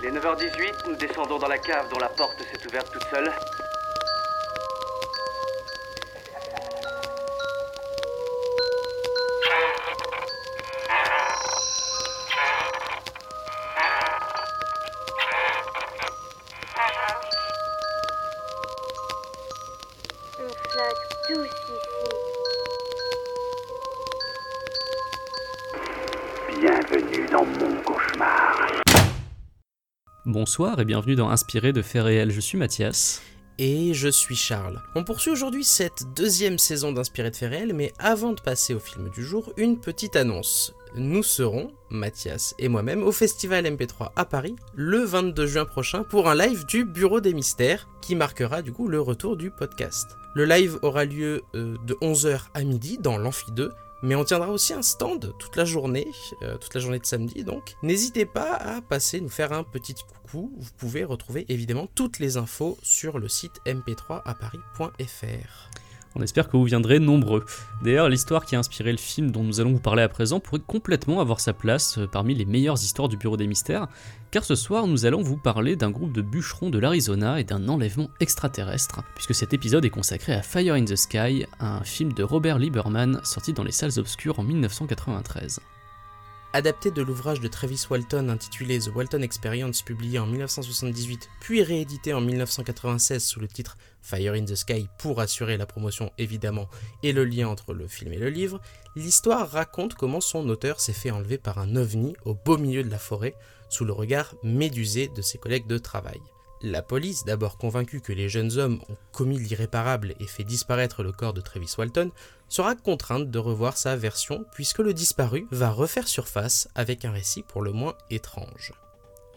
Il est 9h18, nous descendons dans la cave dont la porte s'est ouverte toute seule. Bonsoir et bienvenue dans Inspiré de faits réels, je suis Mathias. Et je suis Charles. On poursuit aujourd'hui cette deuxième saison d'Inspiré de faits réels, mais avant de passer au film du jour, une petite annonce. Nous serons, Mathias et moi-même, au Festival MP3 à Paris le 22 juin prochain pour un live du Bureau des Mystères qui marquera du coup le retour du podcast. Le live aura lieu euh, de 11h à midi dans l'Amphi 2 mais on tiendra aussi un stand toute la journée, euh, toute la journée de samedi donc. N'hésitez pas à passer nous faire un petit coucou. Vous pouvez retrouver évidemment toutes les infos sur le site mp3aparis.fr. On espère que vous viendrez nombreux. D'ailleurs, l'histoire qui a inspiré le film dont nous allons vous parler à présent pourrait complètement avoir sa place euh, parmi les meilleures histoires du Bureau des Mystères, car ce soir nous allons vous parler d'un groupe de bûcherons de l'Arizona et d'un enlèvement extraterrestre, puisque cet épisode est consacré à Fire in the Sky, un film de Robert Lieberman sorti dans les salles obscures en 1993. Adapté de l'ouvrage de Travis Walton intitulé The Walton Experience publié en 1978 puis réédité en 1996 sous le titre Fire in the Sky pour assurer la promotion évidemment et le lien entre le film et le livre, l'histoire raconte comment son auteur s'est fait enlever par un ovni au beau milieu de la forêt sous le regard médusé de ses collègues de travail. La police, d'abord convaincue que les jeunes hommes ont commis l'irréparable et fait disparaître le corps de Travis Walton, sera contrainte de revoir sa version puisque le disparu va refaire surface avec un récit pour le moins étrange.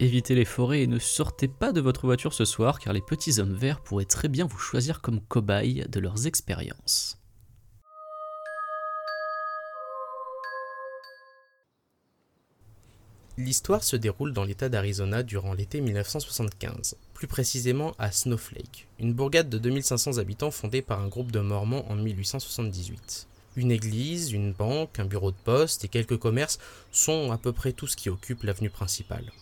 Évitez les forêts et ne sortez pas de votre voiture ce soir car les petits hommes verts pourraient très bien vous choisir comme cobayes de leurs expériences. L'histoire se déroule dans l'état d'Arizona durant l'été 1975, plus précisément à Snowflake, une bourgade de 2500 habitants fondée par un groupe de Mormons en 1878. Une église, une banque, un bureau de poste et quelques commerces sont à peu près tout ce qui occupe l'avenue principale.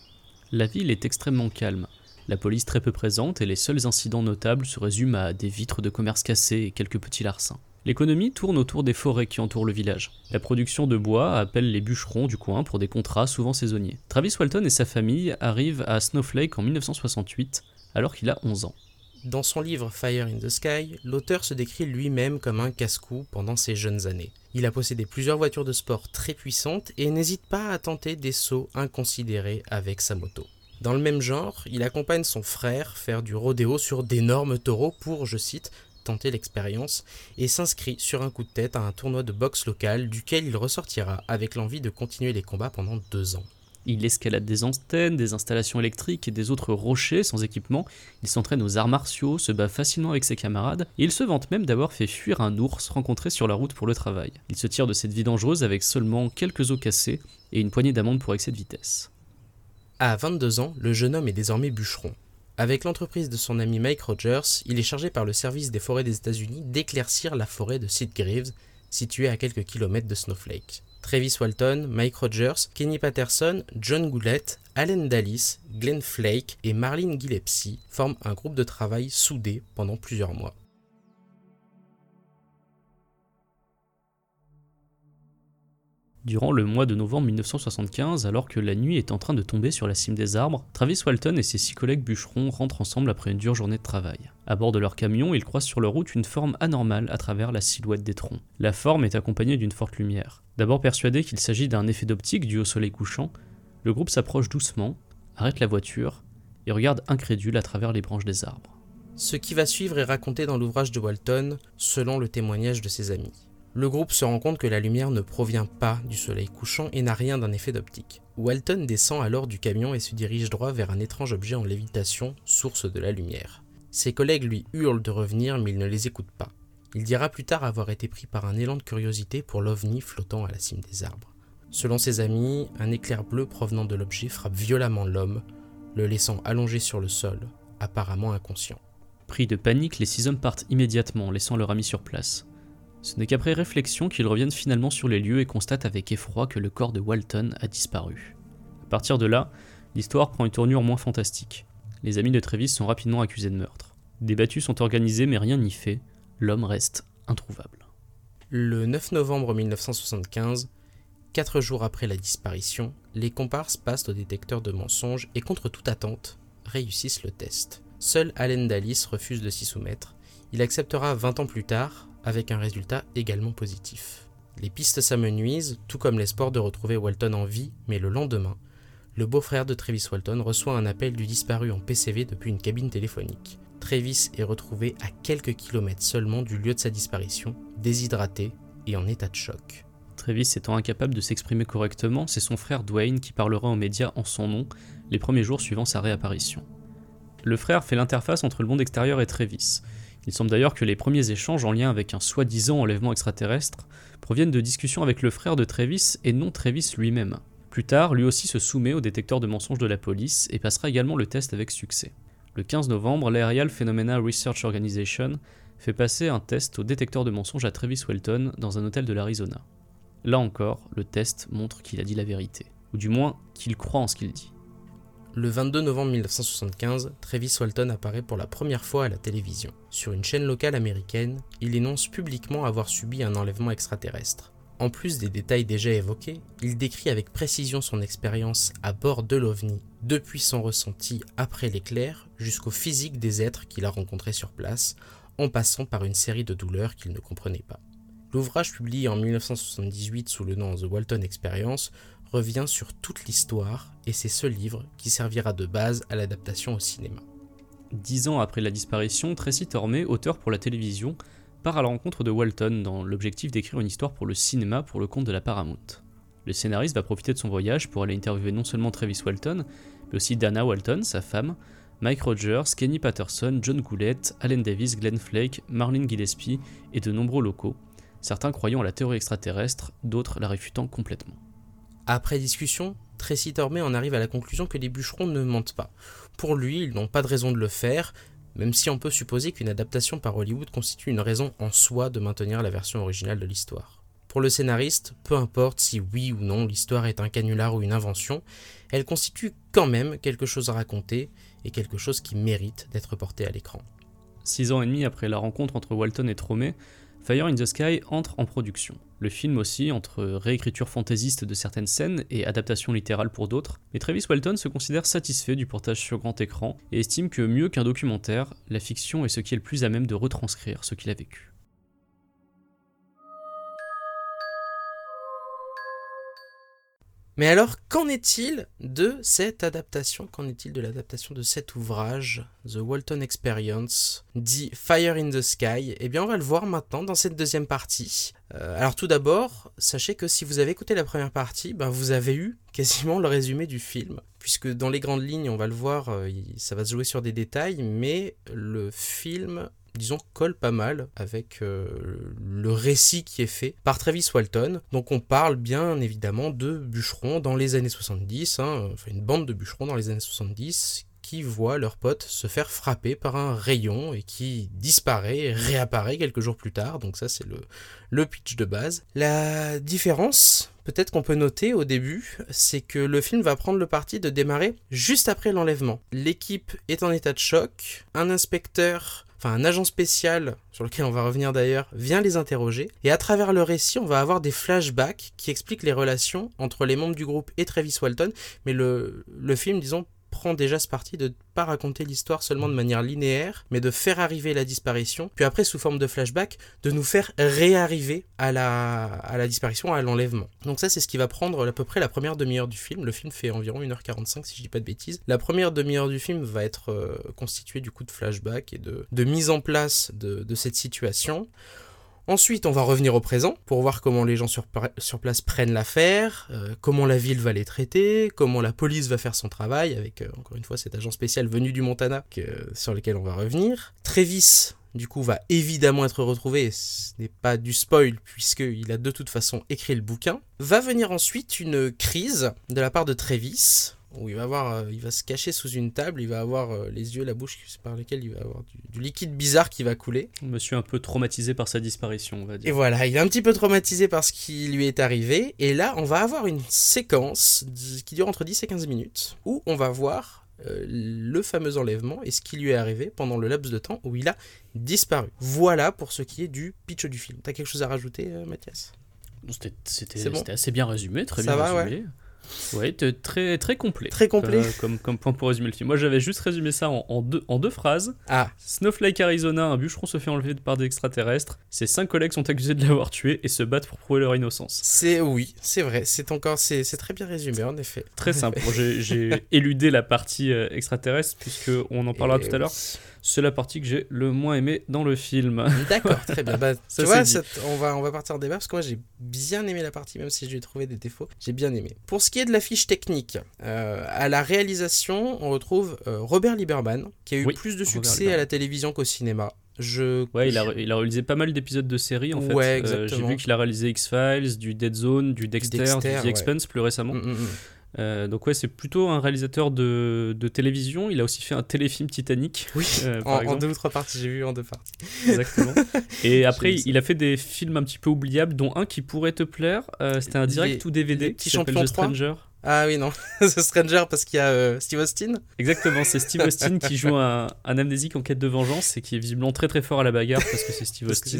La ville est extrêmement calme. La police très peu présente et les seuls incidents notables se résument à des vitres de commerce cassées et quelques petits larcins. L'économie tourne autour des forêts qui entourent le village. La production de bois appelle les bûcherons du coin pour des contrats souvent saisonniers. Travis Walton et sa famille arrivent à Snowflake en 1968 alors qu'il a 11 ans. Dans son livre Fire in the Sky, l'auteur se décrit lui-même comme un casse-cou pendant ses jeunes années. Il a possédé plusieurs voitures de sport très puissantes et n'hésite pas à tenter des sauts inconsidérés avec sa moto. Dans le même genre, il accompagne son frère faire du rodéo sur d'énormes taureaux pour, je cite, tenter l'expérience et s'inscrit sur un coup de tête à un tournoi de boxe local duquel il ressortira avec l'envie de continuer les combats pendant deux ans. Il escalade des antennes, des installations électriques et des autres rochers sans équipement. Il s'entraîne aux arts martiaux, se bat facilement avec ses camarades, et il se vante même d'avoir fait fuir un ours rencontré sur la route pour le travail. Il se tire de cette vie dangereuse avec seulement quelques os cassés et une poignée d'amendes pour excès de vitesse. À 22 ans, le jeune homme est désormais bûcheron. Avec l'entreprise de son ami Mike Rogers, il est chargé par le service des forêts des États-Unis d'éclaircir la forêt de Sitgreaves, située à quelques kilomètres de Snowflake. Travis Walton, Mike Rogers, Kenny Patterson, John Goulet, Allen Dallis, Glenn Flake et Marlene Gillespie forment un groupe de travail soudé pendant plusieurs mois. Durant le mois de novembre 1975, alors que la nuit est en train de tomber sur la cime des arbres, Travis Walton et ses six collègues bûcherons rentrent ensemble après une dure journée de travail. À bord de leur camion, ils croisent sur leur route une forme anormale à travers la silhouette des troncs. La forme est accompagnée d'une forte lumière. D'abord persuadé qu'il s'agit d'un effet d'optique dû au soleil couchant, le groupe s'approche doucement, arrête la voiture et regarde incrédule à travers les branches des arbres. Ce qui va suivre est raconté dans l'ouvrage de Walton, selon le témoignage de ses amis. Le groupe se rend compte que la lumière ne provient pas du soleil couchant et n'a rien d'un effet d'optique. Walton descend alors du camion et se dirige droit vers un étrange objet en lévitation, source de la lumière. Ses collègues lui hurlent de revenir mais il ne les écoute pas. Il dira plus tard avoir été pris par un élan de curiosité pour l'ovni flottant à la cime des arbres. Selon ses amis, un éclair bleu provenant de l'objet frappe violemment l'homme, le laissant allongé sur le sol, apparemment inconscient. Pris de panique, les six hommes partent immédiatement, laissant leur ami sur place. Ce n'est qu'après réflexion qu'ils reviennent finalement sur les lieux et constatent avec effroi que le corps de Walton a disparu. À partir de là, l'histoire prend une tournure moins fantastique. Les amis de Travis sont rapidement accusés de meurtre. Des battues sont organisées mais rien n'y fait, l'homme reste introuvable. Le 9 novembre 1975, quatre jours après la disparition, les comparses passent au détecteur de mensonges et contre toute attente, réussissent le test. Seul Allen Dallis refuse de s'y soumettre. Il acceptera 20 ans plus tard, avec un résultat également positif. Les pistes s'amenuisent, tout comme l'espoir de retrouver Walton en vie, mais le lendemain, le beau-frère de Travis Walton reçoit un appel du disparu en PCV depuis une cabine téléphonique. Travis est retrouvé à quelques kilomètres seulement du lieu de sa disparition, déshydraté et en état de choc. Travis étant incapable de s'exprimer correctement, c'est son frère Dwayne qui parlera aux médias en son nom les premiers jours suivant sa réapparition. Le frère fait l'interface entre le monde extérieur et Travis. Il semble d'ailleurs que les premiers échanges en lien avec un soi-disant enlèvement extraterrestre proviennent de discussions avec le frère de Travis et non Travis lui-même. Plus tard, lui aussi se soumet au détecteur de mensonges de la police et passera également le test avec succès. Le 15 novembre, l'Aerial Phenomena Research Organization fait passer un test au détecteur de mensonges à Travis Welton dans un hôtel de l'Arizona. Là encore, le test montre qu'il a dit la vérité, ou du moins qu'il croit en ce qu'il dit. Le 22 novembre 1975, Travis Walton apparaît pour la première fois à la télévision. Sur une chaîne locale américaine, il énonce publiquement avoir subi un enlèvement extraterrestre. En plus des détails déjà évoqués, il décrit avec précision son expérience à bord de l'OVNI, depuis son ressenti après l'éclair jusqu'au physique des êtres qu'il a rencontrés sur place, en passant par une série de douleurs qu'il ne comprenait pas. L'ouvrage publié en 1978 sous le nom The Walton Experience revient sur toute l'histoire et c'est ce livre qui servira de base à l'adaptation au cinéma. Dix ans après la disparition, Tracy Tormé, auteur pour la télévision, part à la rencontre de Walton dans l'objectif d'écrire une histoire pour le cinéma pour le compte de la Paramount. Le scénariste va profiter de son voyage pour aller interviewer non seulement Travis Walton, mais aussi Dana Walton, sa femme, Mike Rogers, Kenny Patterson, John Goulet, Allen Davis, Glenn Flake, Marlene Gillespie et de nombreux locaux, certains croyant à la théorie extraterrestre, d'autres la réfutant complètement. Après discussion, Tracy Tormé en arrive à la conclusion que les bûcherons ne mentent pas. Pour lui, ils n'ont pas de raison de le faire, même si on peut supposer qu'une adaptation par Hollywood constitue une raison en soi de maintenir la version originale de l'histoire. Pour le scénariste, peu importe si oui ou non l'histoire est un canular ou une invention, elle constitue quand même quelque chose à raconter et quelque chose qui mérite d'être porté à l'écran. Six ans et demi après la rencontre entre Walton et Tromé, Fire in the Sky entre en production. Le film aussi, entre réécriture fantaisiste de certaines scènes et adaptation littérale pour d'autres, mais Travis Walton se considère satisfait du portage sur grand écran et estime que mieux qu'un documentaire, la fiction est ce qui est le plus à même de retranscrire ce qu'il a vécu. Mais alors, qu'en est-il de cette adaptation Qu'en est-il de l'adaptation de cet ouvrage, The Walton Experience, dit Fire in the Sky? Eh bien, on va le voir maintenant dans cette deuxième partie. Euh, alors tout d'abord, sachez que si vous avez écouté la première partie, ben, vous avez eu quasiment le résumé du film. Puisque dans les grandes lignes, on va le voir, euh, ça va se jouer sur des détails, mais le film disons, colle pas mal avec euh, le récit qui est fait par Travis Walton. Donc on parle bien évidemment de bûcherons dans les années 70, hein, enfin une bande de bûcherons dans les années 70 qui voient leur pote se faire frapper par un rayon et qui disparaît réapparaît quelques jours plus tard. Donc ça c'est le, le pitch de base. La différence, peut-être qu'on peut noter au début, c'est que le film va prendre le parti de démarrer juste après l'enlèvement. L'équipe est en état de choc, un inspecteur enfin un agent spécial, sur lequel on va revenir d'ailleurs, vient les interroger. Et à travers le récit, on va avoir des flashbacks qui expliquent les relations entre les membres du groupe et Travis Walton. Mais le, le film, disons, prend déjà ce parti de ne pas raconter l'histoire seulement de manière linéaire, mais de faire arriver la disparition, puis après sous forme de flashback, de nous faire réarriver à la, à la disparition, à l'enlèvement. Donc ça c'est ce qui va prendre à peu près la première demi-heure du film. Le film fait environ 1h45 si je dis pas de bêtises. La première demi-heure du film va être euh, constituée du coup de flashback et de, de mise en place de, de cette situation. Ensuite, on va revenir au présent pour voir comment les gens sur, place prennent l'affaire, euh, comment la ville va les traiter, comment la police va faire son travail, avec euh, encore une fois cet agent spécial venu du Montana sur lequel on va revenir. Travis, du coup, va évidemment être retrouvé, ce n'est pas du spoil puisqu'il a de toute façon écrit le bouquin. Va venir ensuite une crise de la part de Travis, où il va avoir, euh, il va se cacher sous une table, il va avoir euh, les yeux, la bouche par lesquels il va avoir du, du liquide bizarre qui va couler. Monsieur un peu traumatisé par sa disparition, on va Et dire. voilà, il est un petit peu traumatisé par ce qui lui est arrivé. Et là, on va avoir une séquence qui dure entre 10 et 15 minutes où on va voir euh, le fameux enlèvement et ce qui lui est arrivé pendant le laps de temps où il a disparu. Voilà pour ce qui est du pitch du film. T'as quelque chose à rajouter, euh, Mathias? Bon. c'était assez bien résumé, très Ça bien va, résumé. Ouais, t'es très, très complet. Très complet. Euh, comme, comme point pour résumer le film. Moi, j'avais juste résumé ça en, en deux, en deux phrases. Ah, Snowflake Arizona, un bûcheron se fait enlever par des extraterrestres. Ses cinq collègues sont accusés de l'avoir tué et se battent pour prouver leur innocence. c'est oui, c'est vrai. C'est encore, c'est c'est très bien résumé en effet. Très simple. J'ai- éludé la partie euh, extraterrestre puisque on en parlera Et tout à l'heure. C'est la partie que j'ai le moins aimé dans le film. D'accord, très bien. Bah, Ça, tu vois, on, va, on va partir en débat parce que moi j'ai bien aimé la partie, même si je lui ai trouvé des défauts. J'ai bien aimé. Pour ce qui est de la fiche technique, euh, à la réalisation, on retrouve euh, Robert Lieberman, qui a eu Oui, plus de succès à la télévision qu'au cinéma. Je... Ouais, il a, il a réalisé pas mal d'épisodes de séries en fait. Ouais, Euh. J'ai vu qu'il a réalisé X-Files, du Dead Zone, du Dexter, du, The ouais. Expanse plus récemment. Mm, mm, mm. Euh, donc ouais, c'est plutôt un réalisateur de, de télévision. Il a aussi fait un téléfilm Titanic. Oui, euh, par en, deux ou trois parties, j'ai vu en deux parties. Exactement. Et après, il a fait des films un petit peu oubliables, dont un qui pourrait te plaire. Euh, C'était un direct Les- ou DVD qui s'appelle The 3. Stranger. Ah oui, non, The Stranger parce qu'il y a Steve Austin. Exactement, c'est Steve Austin qui joue un, un amnésique en quête de vengeance et qui est visiblement très très fort à la bagarre parce que c'est. Steve Austin.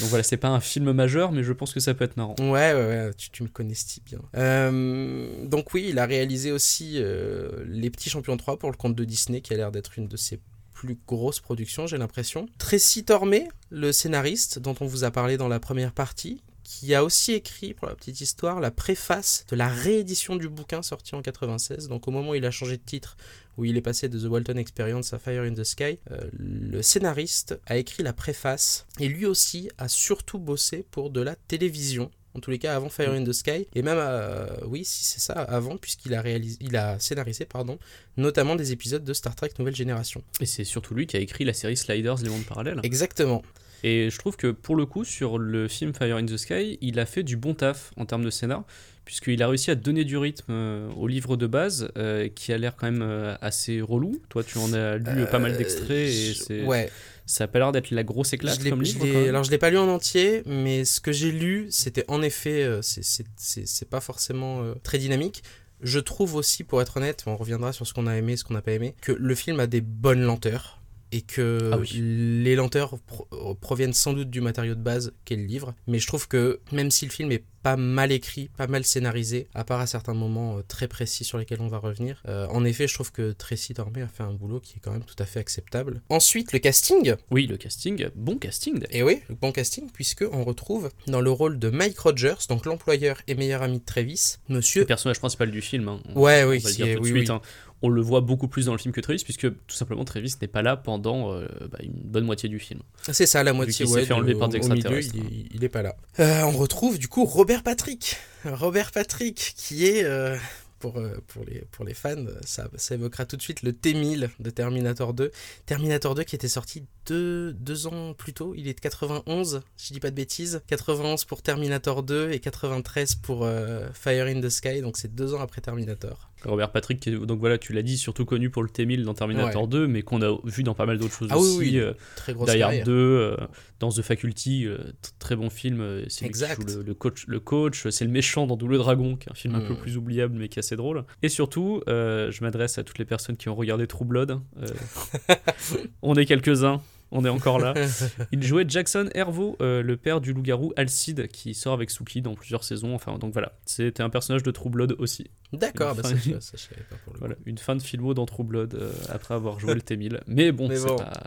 Donc voilà, c'est pas un film majeur, mais je pense que ça peut être marrant. Ouais, ouais, ouais, tu, me connais si bien. Euh, donc oui, il a réalisé aussi euh, Les Petits Champions 3 pour le compte de Disney, qui a l'air d'être une de ses plus grosses productions, j'ai l'impression. Tracy Tormé, le scénariste dont on vous a parlé dans la première partie, qui a aussi écrit, pour la petite histoire, la préface de la réédition du bouquin sorti en 96. Donc au moment où il a changé de titre, où il est passé de The Walton Experience à Fire in the Sky, euh, le scénariste a écrit la préface et lui aussi a surtout bossé pour de la télévision. En tous les cas, avant Fire in the Sky, et même, euh, oui, si c'est ça, avant, puisqu'il a réalisé, il a scénarisé, pardon, notamment des épisodes de Star Trek Nouvelle Génération. Et c'est surtout lui qui a écrit la série Sliders, les mondes parallèles. Exactement. Et je trouve que pour le coup, sur le film Fire in the Sky, il a fait du bon taf en termes de scénar, puisqu'il a réussi à donner du rythme euh, au livre de base, euh, qui a l'air quand même euh, assez relou. Toi, tu en as lu pas mal d'extraits, et je- c'est- Ouais, ça a pas l'air d'être la grosse éclate Je comme je livre. même. alors je l'ai pas lu en entier, mais ce que j'ai lu, c'était en effet, c'est- c'est- c'est c'est pas forcément euh, très dynamique. Je trouve aussi, pour être honnête, on reviendra sur ce qu'on a aimé, ce qu'on n'a pas aimé, que le film a des bonnes lenteurs et que Ah oui. les lenteurs pro- proviennent sans doute du matériau de base qu'est le livre. Mais je trouve que même si le film est pas mal écrit, pas mal scénarisé, à part à certains moments euh, très précis sur lesquels on va revenir, euh, en effet, je trouve que Tracy Tormé a fait un boulot qui est quand même tout à fait acceptable. Ensuite, le casting. Oui, le casting, bon casting. Et oui, le bon casting, puisque on retrouve dans le rôle de Mike Rogers, donc l'employeur et meilleur ami de Travis, Le monsieur. personnage principal du film. hein. On- Ouais, on oui, va le qui dire est- tout de oui, suite, oui. hein. On le voit beaucoup plus dans le film que Travis, puisque tout simplement Travis n'est pas là pendant euh, bah, une bonne moitié du film. C'est ça, la moitié, qu'il s'est ouais. fait enlever par des milieu, extraterrestres, il, est- il est pas là. Euh, on retrouve du coup Robert Patrick. Robert Patrick, qui est. euh, Pour, pour, les, pour les fans, ça, ça évoquera tout de suite le T-1000 de Terminator 2. Terminator 2 qui était sorti deux, deux ans plus tôt, il est de 91, si je dis pas de bêtises. 91 pour Terminator 2 et 93 pour euh, Fire in the Sky, donc c'est deux ans après Terminator. Robert Patrick, qui est- donc voilà, tu l'as dit, surtout connu pour le T-1000 dans Terminator Ouais. 2, mais qu'on a vu dans pas mal d'autres choses Ah oui, aussi. oui, euh, Très grosse Die Hard carrière. 2, euh, dans The Faculty, euh, très bon film. C'est le, le coach. Le coach, c'est le méchant dans Double Dragon, qui est un film un peu Mm. plus oubliable mais qui est assez drôle. Et surtout, euh, je m'adresse à toutes les personnes qui ont regardé True Blood. on est quelques-uns. On est encore là. Il jouait Jackson Hervo, euh, le père du loup-garou Alcide, qui sort avec Suki dans plusieurs saisons. Enfin, donc voilà, c'était un personnage de True Blood aussi. D'accord, bah Enfin, ça, ça, je savais pas pour le coup. Une fin de filmo dans True Blood euh, après avoir joué le T-1000. Mais bon,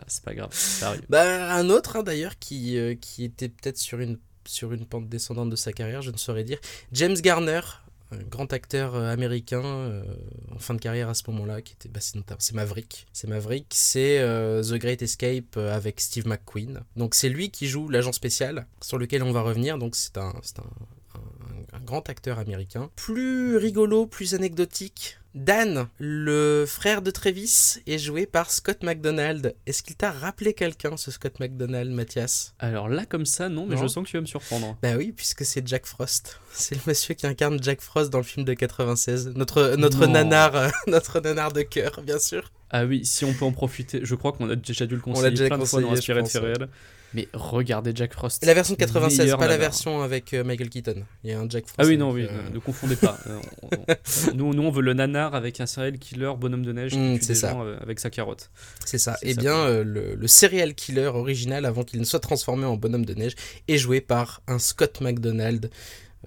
c'est pas, grave, ça arrive. Bah, un autre hein, d'ailleurs qui, euh, qui était peut-être sur une, sur une pente descendante de sa carrière, je ne saurais dire. James Garner, un grand acteur euh, américain euh, en fin de carrière à ce moment-là, qui était, bah, c'est, Maverick. C'est Maverick, c'est euh, The Great Escape avec Steve McQueen. Donc c'est lui qui joue l'agent spécial sur lequel on va revenir. Donc c'est un- un grand acteur américain. Plus rigolo, plus anecdotique Dan, le frère de Travis, est joué par Scott McDonald. Est-ce qu'il t'a rappelé quelqu'un, ce Scott McDonald, Mathias? Alors là, comme ça, non, mais Non. je sens que tu vas me surprendre. Bah oui, puisque c'est Jack Frost. C'est le monsieur qui incarne Jack Frost dans le film de 96. Notre, notre Non. nanar, euh, notre nanar de cœur, bien sûr. Ah oui, si on peut en profiter, je crois qu'on a déjà dû le conseiller déjà plein de fois dans Inspiré de réels. Mais regardez Jack Frost. La version de 96, Meilleur pas la version avec euh, Michael Keaton. Il y a un Jack Frost. Ah oui, non, avec, oui, euh, ne, ne confondez pas. Euh, on- on- nous, nous, on veut le nanar avec un serial killer bonhomme de neige Mm, qui tue c'est des ça. gens euh, avec sa carotte. C'est ça. C'est Eh bien, euh, le, le serial killer original, avant qu'il ne soit transformé en bonhomme de neige, est joué par un Scott McDonald.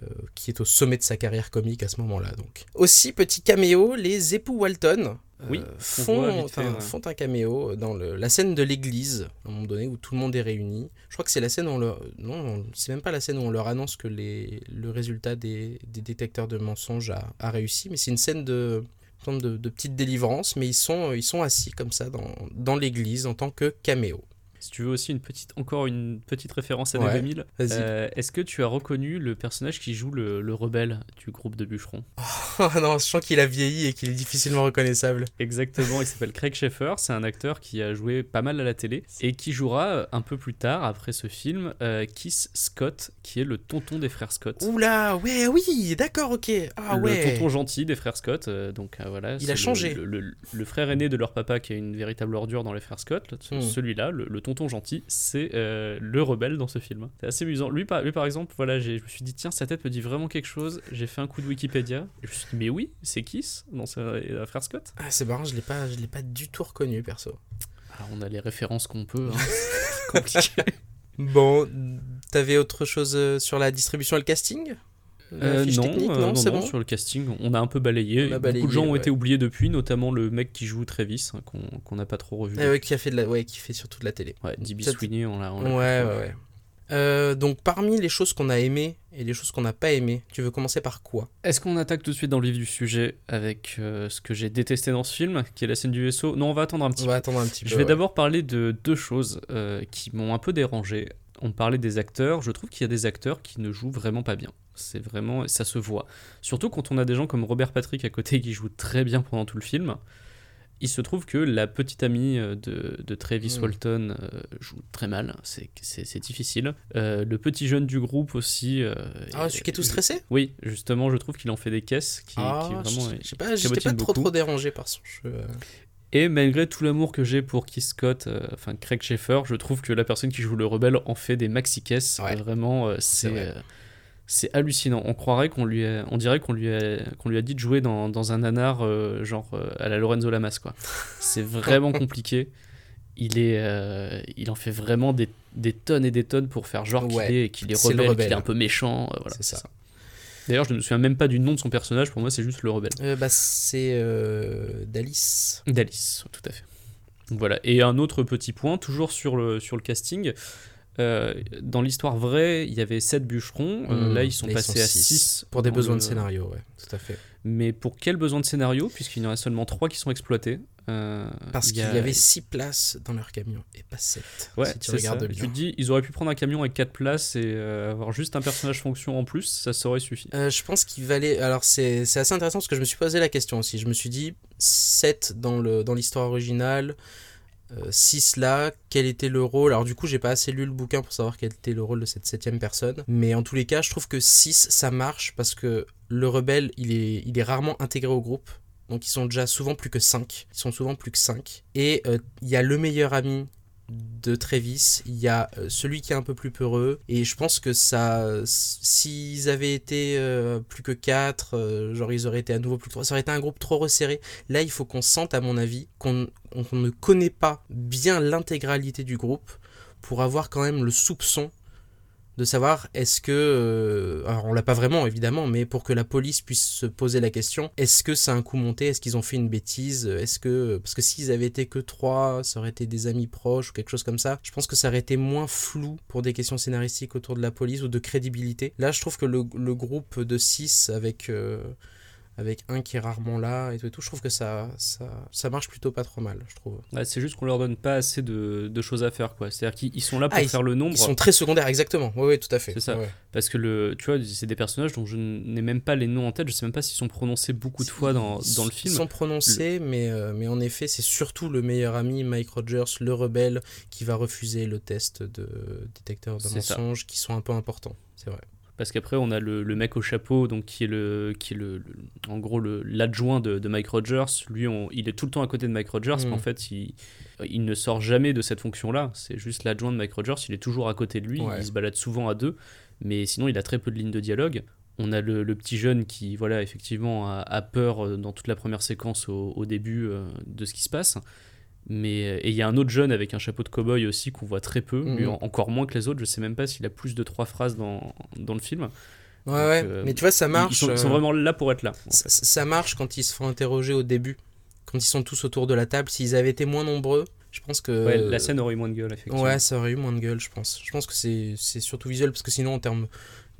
euh, qui est au sommet de sa carrière comique à ce moment-là. Donc. Aussi, petit caméo, les époux Walton Oui, qu'on voit font, ouais. font un caméo dans le- la scène de l'église, à un moment donné, où tout le monde est réuni. Je crois que c'est la scène où on leur... Non, on- c'est même pas la scène où on leur annonce que les... le résultat des, des détecteurs de mensonges a, a réussi, mais c'est une scène de de, de petite délivrance, mais ils sont, ils sont assis comme ça dans, dans l'église en tant que caméo. Si tu veux aussi une petite, encore une petite référence à Ouais, 2000, vas-y. euh, est-ce que tu as reconnu le personnage qui joue le, le rebelle du groupe de bûcherons? Oh non, je sens qu'il a vieilli et qu'il est difficilement reconnaissable. Exactement, il s'appelle Craig Schaeffer, c'est un acteur qui a joué pas mal à la télé et qui jouera euh, un peu plus tard, après ce film, euh, Keith Scott, qui est le tonton des frères Scott. Oula, ouais, oui, d'accord, ok. Ah le ouais. tonton gentil des frères Scott, euh, donc voilà. Il a le- changé. Le, frère aîné de leur papa qui a une véritable ordure dans les frères Scott, Hmm. celui-là, le, le tonton gentil, c'est euh, le rebelle dans ce film. C'est assez amusant. Lui par, lui, par exemple, voilà, j'ai- je me suis dit, tiens, sa tête me dit vraiment quelque chose. J'ai fait un coup de Wikipédia. Et je me suis dit, mais oui, c'est Kiss dans la frère Scott. Ah, c'est marrant, je je l'ai pas du tout reconnu, perso. Alors, on a les références qu'on peut. hein. C'est compliqué. Bon, t'avais autre chose euh, sur la distribution et le casting? La Euh, fiche technique, euh, non, non, c'est non, bon sur le casting, on a un peu balayé. Beaucoup de gens ont été oubliés depuis, notamment le mec qui joue Travis, hein, qu'on n'a pas trop revu. Ah ouais, qui a fait de la, ouais, qui fait surtout de la télé. Ouais, D.B. Sweeney, on l'a. Ouais, ouais, ouais. Euh, donc parmi les choses qu'on a aimées et les choses qu'on n'a pas aimées, tu veux commencer par quoi? Est-ce qu'on attaque tout de suite dans le vif du sujet avec euh, ce que j'ai détesté dans ce film, qui est la scène du vaisseau? Non, on va attendre un petit On peu. va attendre un petit peu. Je vais ouais. d'abord parler de deux choses euh, qui m'ont un peu dérangé. On parlait des acteurs, je trouve qu'il y a des acteurs qui ne jouent vraiment pas bien. C'est vraiment, ça se voit. Surtout quand on a des gens comme Robert Patrick à côté qui jouent très bien pendant tout le film. Il se trouve que la petite amie euh, de, de Travis Mm. Walton euh, joue très mal, c'est difficile. Euh, le petit jeune du groupe aussi. euh, Ah, celui qui est tout stressé? Oui, justement, je trouve qu'il en fait des caisses qui, Ah, qui vraiment. je sais pas, j'étais pas trop trop dérangé par son jeu. Et malgré tout l'amour que j'ai pour Keith Scott, euh, enfin Craig Schaeffer, je trouve que la personne qui joue le rebelle en fait des maxi caisses. Ouais. Vraiment, euh, C'est c'est vrai. euh, c'est hallucinant. On croirait qu'on lui, a- on dirait qu'on lui a, qu'on lui a dit de jouer dans, dans un nanar euh, genre euh, à la Lorenzo Lamas quoi. C'est vraiment compliqué. Il est, euh, il en fait vraiment des, des tonnes et des tonnes pour faire genre qu'il est, qu'il est rebelle, qu'il est un peu méchant. euh, voilà, C'est ça. D'ailleurs, je ne me souviens même pas du nom de son personnage. Pour moi, c'est juste le rebelle. Bah, c'est d'Alice. D'Alice, tout à fait. Donc Voilà. Et un autre petit point, toujours sur le, sur le casting. Euh, dans l'histoire vraie, il y avait 7 bûcherons. euh, Mmh, là, ils sont là, passés à six. 6. Pour des besoins de scénario, ouais, tout à fait. Mais pour quel besoin de scénario? Puisqu'il y en a seulement 3 qui sont exploités. Euh, Parce il qu'il y, avait 6 places dans leur camion et pas 7. Ouais, si tu regardes ça. bien. Tu te dis, ils auraient pu prendre un camion avec 4 places et avoir juste un personnage fonction en plus, ça saurait suffi. Je pense qu'il valait. Alors, c'est assez intéressant parce que je me suis posé la question aussi. Je me suis dit, 7 dans le- dans l'histoire originale, 6 là, quel était le rôle? Alors, du coup, j'ai pas assez lu le bouquin pour savoir quel était le rôle de cette septième personne. Mais en tous les cas, je trouve que 6 ça marche parce que le rebelle, il est, il est rarement intégré au groupe. Donc, ils sont déjà souvent plus que 5. Ils sont souvent plus que 5. Et euh, il y a le meilleur ami de Travis, il y a euh, celui qui est un peu plus peureux, et je pense que ça, s'ils avaient été euh, plus que 4, genre ils auraient été à nouveau plus que 3, ça aurait été un groupe trop resserré. Là, il faut qu'on sente, à mon avis, qu'on on- qu'on ne connaît pas bien l'intégralité du groupe pour avoir quand même le soupçon de savoir est-ce que, euh, alors on l'a pas vraiment évidemment, mais pour que la police puisse se poser la question, est-ce que c'est un coup monté, est-ce qu'ils ont fait une bêtise, est-ce que, parce que s'ils avaient été que trois, ça aurait été des amis proches ou quelque chose comme ça, je pense que ça aurait été moins flou pour des questions scénaristiques autour de la police ou de crédibilité. Là, je trouve que le, groupe de 6 avec... euh, avec un qui est rarement là et tout, et tout. Je trouve que ça, ça, ça marche plutôt pas trop mal, je trouve. Ouais, c'est juste qu'on leur donne pas assez de, de choses à faire, quoi. C'est-à-dire qu'ils ils sont là pour Ah, faire le nombre. Ils sont très secondaires, exactement. Oui, oui, tout à fait. C'est ça. Ouais. Parce que le, tu vois, c'est des personnages dont je n'ai même pas les noms en tête. Je sais même pas s'ils sont prononcés beaucoup de fois dans, Ils dans le film. sont prononcés, mais, euh, mais en effet, c'est surtout le meilleur ami, Mike Rogers, le rebelle, qui va refuser le test de détecteur de mensonges, qui sont un peu importants. C'est vrai. Parce qu'après, on a le, le mec au chapeau, donc qui est le, qui est le, le- en gros le- l'adjoint de, de Mike Rogers. Lui, on- il est tout le temps à côté de Mike Rogers, Mm. mais en fait, il, il ne sort jamais de cette fonction-là. C'est juste l'adjoint de Mike Rogers. Il est toujours à côté de lui. Ouais. Il se balade souvent à deux, mais sinon, il a très peu de lignes de dialogue. On a le, le petit jeune qui, voilà, effectivement, a, a peur euh, dans toute la première séquence au, au début euh, de ce qui se passe. Mais euh, et il y a un autre jeune avec un chapeau de cow-boy aussi qu'on voit très peu, Mhm. lui, encore moins que les autres. Je sais même pas s'il a plus de trois phrases dans, dans le film. Ouais, Donc, ouais. euh, mais tu vois, ça marche. Ils, sont, ils sont euh, vraiment là pour être là. ça, ça marche quand ils se font interroger au début, quand ils sont tous autour de la table. S'ils avaient été moins nombreux, je pense que. Ouais, la scène aurait eu moins de gueule, effectivement. Ouais, ça aurait eu moins de gueule, je pense. Je pense que c'est surtout visuel, parce que sinon, en termes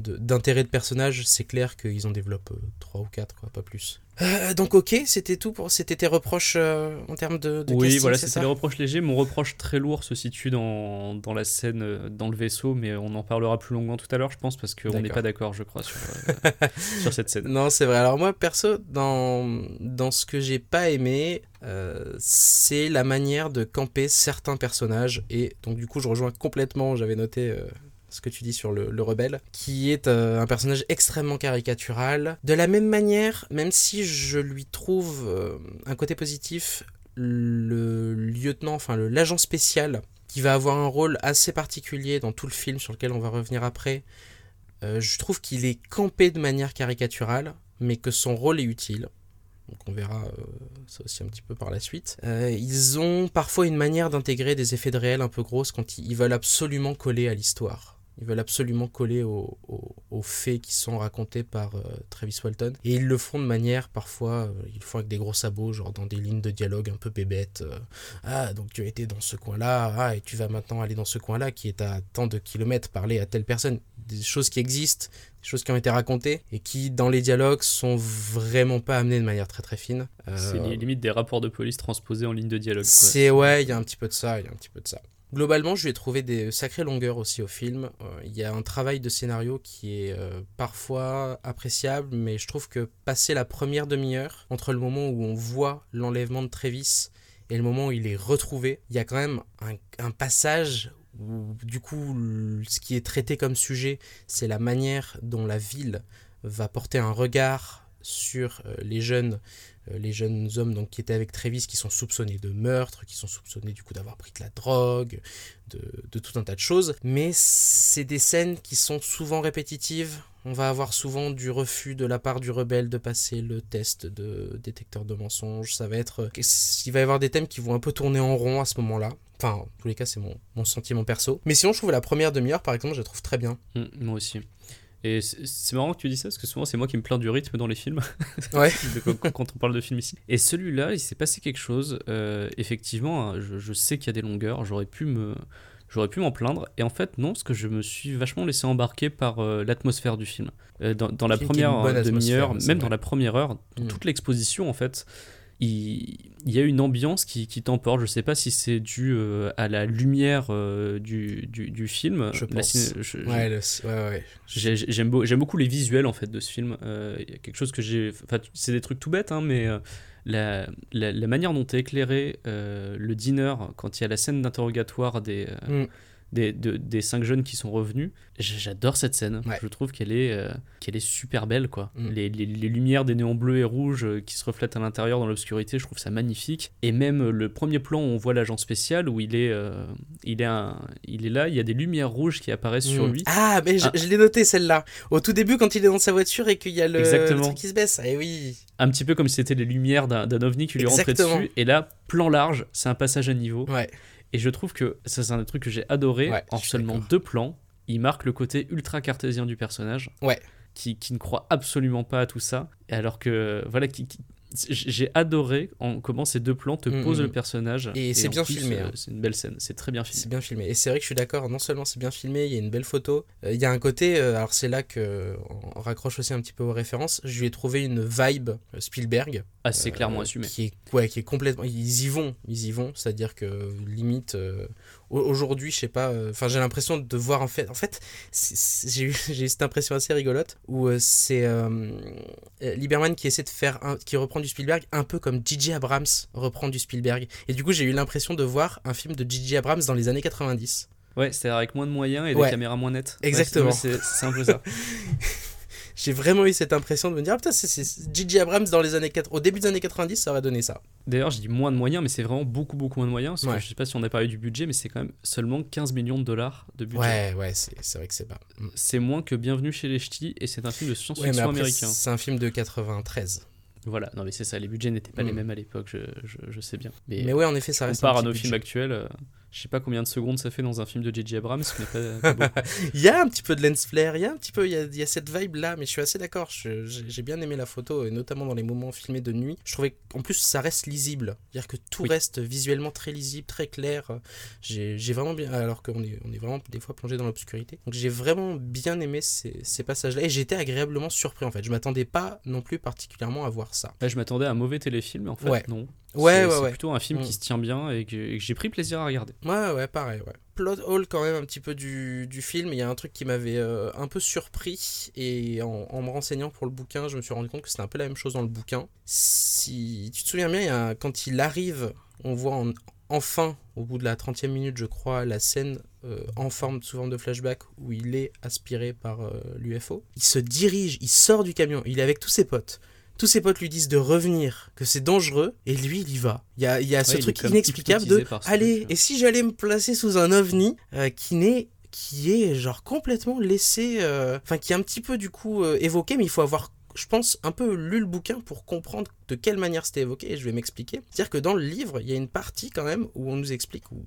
d'intérêt de, personnage, c'est clair qu'ils en développent 3 ou 4, quoi, pas plus. Euh, donc, ok, c'était tout pour. C'était tes reproches euh, en termes de, de oui, casting, voilà, c'est c'était les reproches légers. Mon reproche très lourd se situe dans, dans la scène, euh, dans le vaisseau, mais on en parlera plus longuement tout à l'heure, je pense, parce qu'on n'est pas d'accord, je crois, sur, euh, sur cette scène. Non, c'est vrai. Alors moi, perso, dans, dans ce que j'ai pas aimé, euh, c'est la manière de camper certains personnages. Et donc du coup, je rejoins complètement, j'avais noté euh, ce que tu dis sur le, le rebelle, qui est euh, un personnage extrêmement caricatural. De la même manière, même si je lui trouve euh, un côté positif, le lieutenant, enfin l'agent spécial, qui va avoir un rôle assez particulier dans tout le film sur lequel on va revenir après, euh, je trouve qu'il est campé de manière caricaturale, mais que son rôle est utile. Donc on verra ça aussi un petit peu par la suite. Ils ont parfois une manière d'intégrer des effets de réel un peu grosses quand ils veulent absolument coller à l'histoire. Ils veulent absolument coller aux, aux- aux faits qui sont racontés par euh, Travis Walton. Et ils le font de manière, parfois, euh, ils le font avec des gros sabots, genre dans des lignes de dialogue un peu bébêtes. euh, ah, donc tu as été dans ce coin-là, ah, et tu vas maintenant aller dans ce coin-là qui est à tant de kilomètres, parler à telle personne. Des choses qui existent, des choses qui ont été racontées, et qui, dans les dialogues, sont vraiment pas amenées de manière très très fine. C'est li- limite des rapports de police transposés en ligne de dialogue. c'est ouais, il y a un petit peu de ça, il y a un petit peu de ça. Globalement, je lui ai trouvé des sacrées longueurs aussi au film. Euh, Il y a un travail de scénario qui est euh, parfois appréciable, mais je trouve que passer la première demi-heure, entre le moment où on voit l'enlèvement de Travis et le moment où il est retrouvé, il y a quand même un, passage où, du coup, ce qui est traité comme sujet, c'est la manière dont la ville va porter un regard sur euh, les jeunes les jeunes hommes donc, qui étaient avec Travis, qui sont soupçonnés de meurtre, qui sont soupçonnés du coup d'avoir pris de la drogue, de, tout un tas de choses. Mais c'est des scènes qui sont souvent répétitives. On va avoir souvent du refus de la part du rebelle de passer le test de détecteur de mensonges. Ça va être, il va y avoir des thèmes qui vont un peu tourner en rond à ce moment-là. Enfin, en tous les cas, c'est mon, mon sentiment perso. Mais sinon, je trouve la première demi-heure, par exemple, je la trouve très bien. Mm, moi aussi. Et c'est marrant que tu dis ça, parce que souvent c'est moi qui me plains du rythme dans les films, Ouais. quand, on parle de films ici. Et celui-là, il s'est passé quelque chose. euh, effectivement, hein, je, je sais qu'il y a des longueurs, j'aurais pu me. J'aurais pu m'en plaindre, et en fait non, parce que je me suis vachement laissé embarquer par euh, l'atmosphère du film. Euh, dans, dans la première demi-heure, même dans la première heure, Mm. toute l'exposition en fait, il, il y a une ambiance qui, qui t'emporte. Je sais pas si c'est dû euh, à la lumière euh, du, du, du film. Je pense. Ouais, ouais, ouais. J'aime beau- j'aime beaucoup les visuels en fait de ce film. Euh, Il y a quelque chose que j'ai. C'est des trucs tout bêtes, hein, mais la, la, la manière dont est éclairé le dîner quand il y a la scène d'interrogatoire des, Mm. Des, de- des cinq jeunes qui sont revenus, j'adore cette scène. Ouais. Je trouve qu'elle est, euh, qu'elle est super belle. quoi. Mm. Les, les- les lumières des néons bleus et rouges euh, qui se reflètent à l'intérieur dans l'obscurité, je trouve ça magnifique. Et même euh, le premier plan où on voit l'agent spécial, où il est, euh, il, est un- il est là, il y a des lumières rouges qui apparaissent sur Mm. lui. Ah, mais je, Ah. je l'ai noté celle-là. Au tout début, quand il est dans sa voiture et qu'il y a le, le truc qui se baisse. Eh oui. un petit peu comme si c'était les lumières d'un ovni qui lui rentrait Exactement. dessus. Et là, plan large, c'est un passage à niveau. Ouais. Et je trouve que ça, c'est un des trucs que j'ai adoré. Ouais, en seulement deux plans, il marque le côté ultra cartésien du personnage. Ouais. Qui, qui ne croit absolument pas à tout ça. Alors que, voilà, qui, J'ai adoré en comment ces deux plans te Mm, posent mm. le personnage. Et c'est en bien plus, filmé, euh, hein. C'est une belle scène, c'est très bien C'est filmé. bien filmé. Et c'est vrai que je suis d'accord, non seulement c'est bien filmé, il y a une belle photo, euh, il y a un côté, euh, alors c'est là que on raccroche aussi un petit peu aux références, je lui ai trouvé une vibe Spielberg. Ah, c'est euh, clairement assumé. Qui est, ouais, qui est complètement... Ils y vont, ils y vont, c'est-à-dire que limite, aujourd'hui, je sais pas, euh, enfin j'ai l'impression de voir en fait, en fait, c'est- c'est- j'ai eu, cette impression assez rigolote, où euh, c'est euh, Lieberman qui essaie de faire, un, qui reprend du Spielberg, un peu comme J.J. Abrams reprend du Spielberg. Et du coup, j'ai eu l'impression de voir un film de J.J. Abrams dans les années 90. Ouais, c'est-à-dire avec moins de moyens et des Ouais. caméras moins nettes. Exactement. c'est c'est un peu ça. J'ai vraiment eu cette impression de me dire, ah putain, c'est- J.J. Abrams dans les années 4... au début des années 90, ça aurait donné ça. D'ailleurs, je dis moins de moyens, mais c'est vraiment beaucoup, beaucoup moins de moyens. Parce Ouais. que je sais pas si on a parlé du budget, mais c'est quand même seulement 15 millions de dollars de budget. Ouais, ouais, c'est vrai que c'est pas. Mm. C'est moins que Bienvenue chez les Ch'tis et c'est un film de science-fiction américain. c'est un film de 93. Voilà, non mais c'est ça, les budgets n'étaient pas les Mm. mêmes à l'époque, je, je, je sais bien. Mais, Mais ouais, en effet, ça reste. part un à nos budget. films actuels, euh, je sais pas combien de secondes ça fait dans un film de J.J. Abrams, mais pas, pas. Il y a un petit peu de lens flare, il y a un petit peu, il y a, il y a cette vibe là, mais je suis assez d'accord. J'ai bien aimé la photo, et notamment dans les moments filmés de nuit. Je trouvais qu'en plus ça reste lisible, c'est-à-dire que tout Oui. reste visuellement très lisible, très clair. J'ai vraiment bien, alors qu'on est, on est vraiment des fois plongé dans l'obscurité. Donc j'ai vraiment bien aimé ces, ces passages-là, et j'étais agréablement surpris en fait. Je m'attendais pas non plus particulièrement à voir ça. Là, je m'attendais à un mauvais téléfilm, mais en fait, Ouais. non. Ouais, C'est- ouais, ouais. plutôt un film Mm. qui se tient bien et que, j'ai pris plaisir à regarder. Ouais, ouais, pareil, ouais. Plot hole quand même un petit peu du, du film. Il y a un truc qui m'avait euh, un peu surpris et en, en me renseignant pour le bouquin, je me suis rendu compte que c'était un peu la même chose dans le bouquin. Si tu te souviens bien, il y a, quand il arrive, on voit en- enfin, au bout de la 30e minute, je crois, la scène euh, en forme, sous forme de flashback où il est aspiré par euh, l'UFO. Il se dirige, il sort du camion, il est avec tous ses potes. Tous ses potes lui disent de revenir, que c'est dangereux, et lui, il y va. Il y a, il y a ce Ouais, truc inexplicable de allez, truc. et si j'allais me placer sous un ovni euh, qui n'est qui est genre complètement laissé, euh, enfin qui est un petit peu du coup euh, évoqué, mais il faut avoir, je pense, un peu lu le bouquin pour comprendre de quelle manière c'était évoqué, et je vais m'expliquer. C'est-à-dire que dans le livre, il y a une partie quand même où on nous explique, où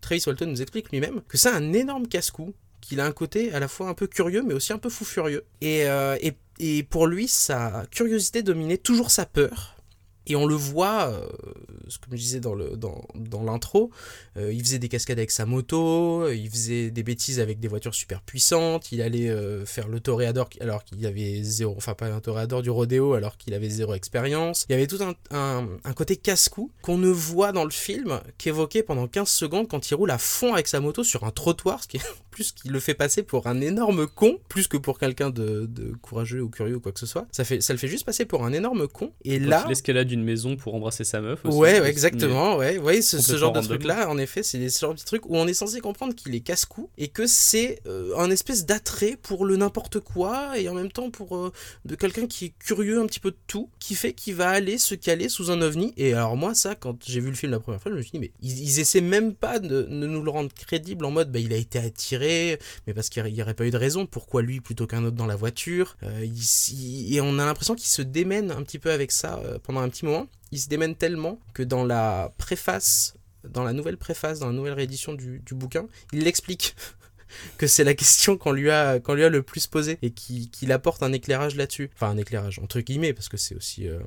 Travis Walton nous explique lui-même, que c'est un énorme casse-cou, qu'il a un côté à la fois un peu curieux, mais aussi un peu fou furieux. Et, euh, et, et pour lui, sa curiosité dominait toujours sa peur. Et on le voit, euh, comme je disais dans le dans, dans l'intro, euh, il faisait des cascades avec sa moto, il faisait des bêtises avec des voitures super puissantes, il allait euh, faire le toréador alors qu'il avait zéro, enfin pas un toréador du rodéo alors qu'il avait zéro expérience. Il y avait tout un, un, un côté casse-cou qu'on ne voit dans le film qu'évoqué pendant 15 secondes quand il roule à fond avec sa moto sur un trottoir, ce qui est plus qui le fait passer pour un énorme con, plus que pour quelqu'un de, de courageux ou curieux ou quoi que ce soit. Ça, fait, ça le fait juste passer pour un énorme con. Et Quand là... escalade une maison pour embrasser sa meuf. aussi, Ouais, exactement, ouais, ouais, ce, ce genre de truc-là, en effet, c'est ce genre de truc où on est censé comprendre qu'il est casse-cou et que c'est euh, un espèce d'attrait pour le n'importe quoi et en même temps pour euh, de quelqu'un qui est curieux un petit peu de tout, qui fait qu'il va aller se caler sous un ovni. Et alors moi, ça, quand j'ai vu le film la première fois, je me suis dit, mais ils, ils essaient même pas de, de nous le rendre crédible en mode, bah, il a été attiré, mais parce qu'il n'y aurait pas eu de raison, pourquoi lui plutôt qu'un autre dans la voiture? Euh, il- il- et on a l'impression qu'il se démène un petit peu avec ça euh, pendant un petit Il se démène tellement que dans la préface, dans la nouvelle préface, dans la nouvelle réédition du, bouquin, il l'explique. que c'est la question qu'on lui a le plus posée et qui- qu'il apporte un éclairage là-dessus enfin un éclairage entre guillemets parce que c'est aussi euh,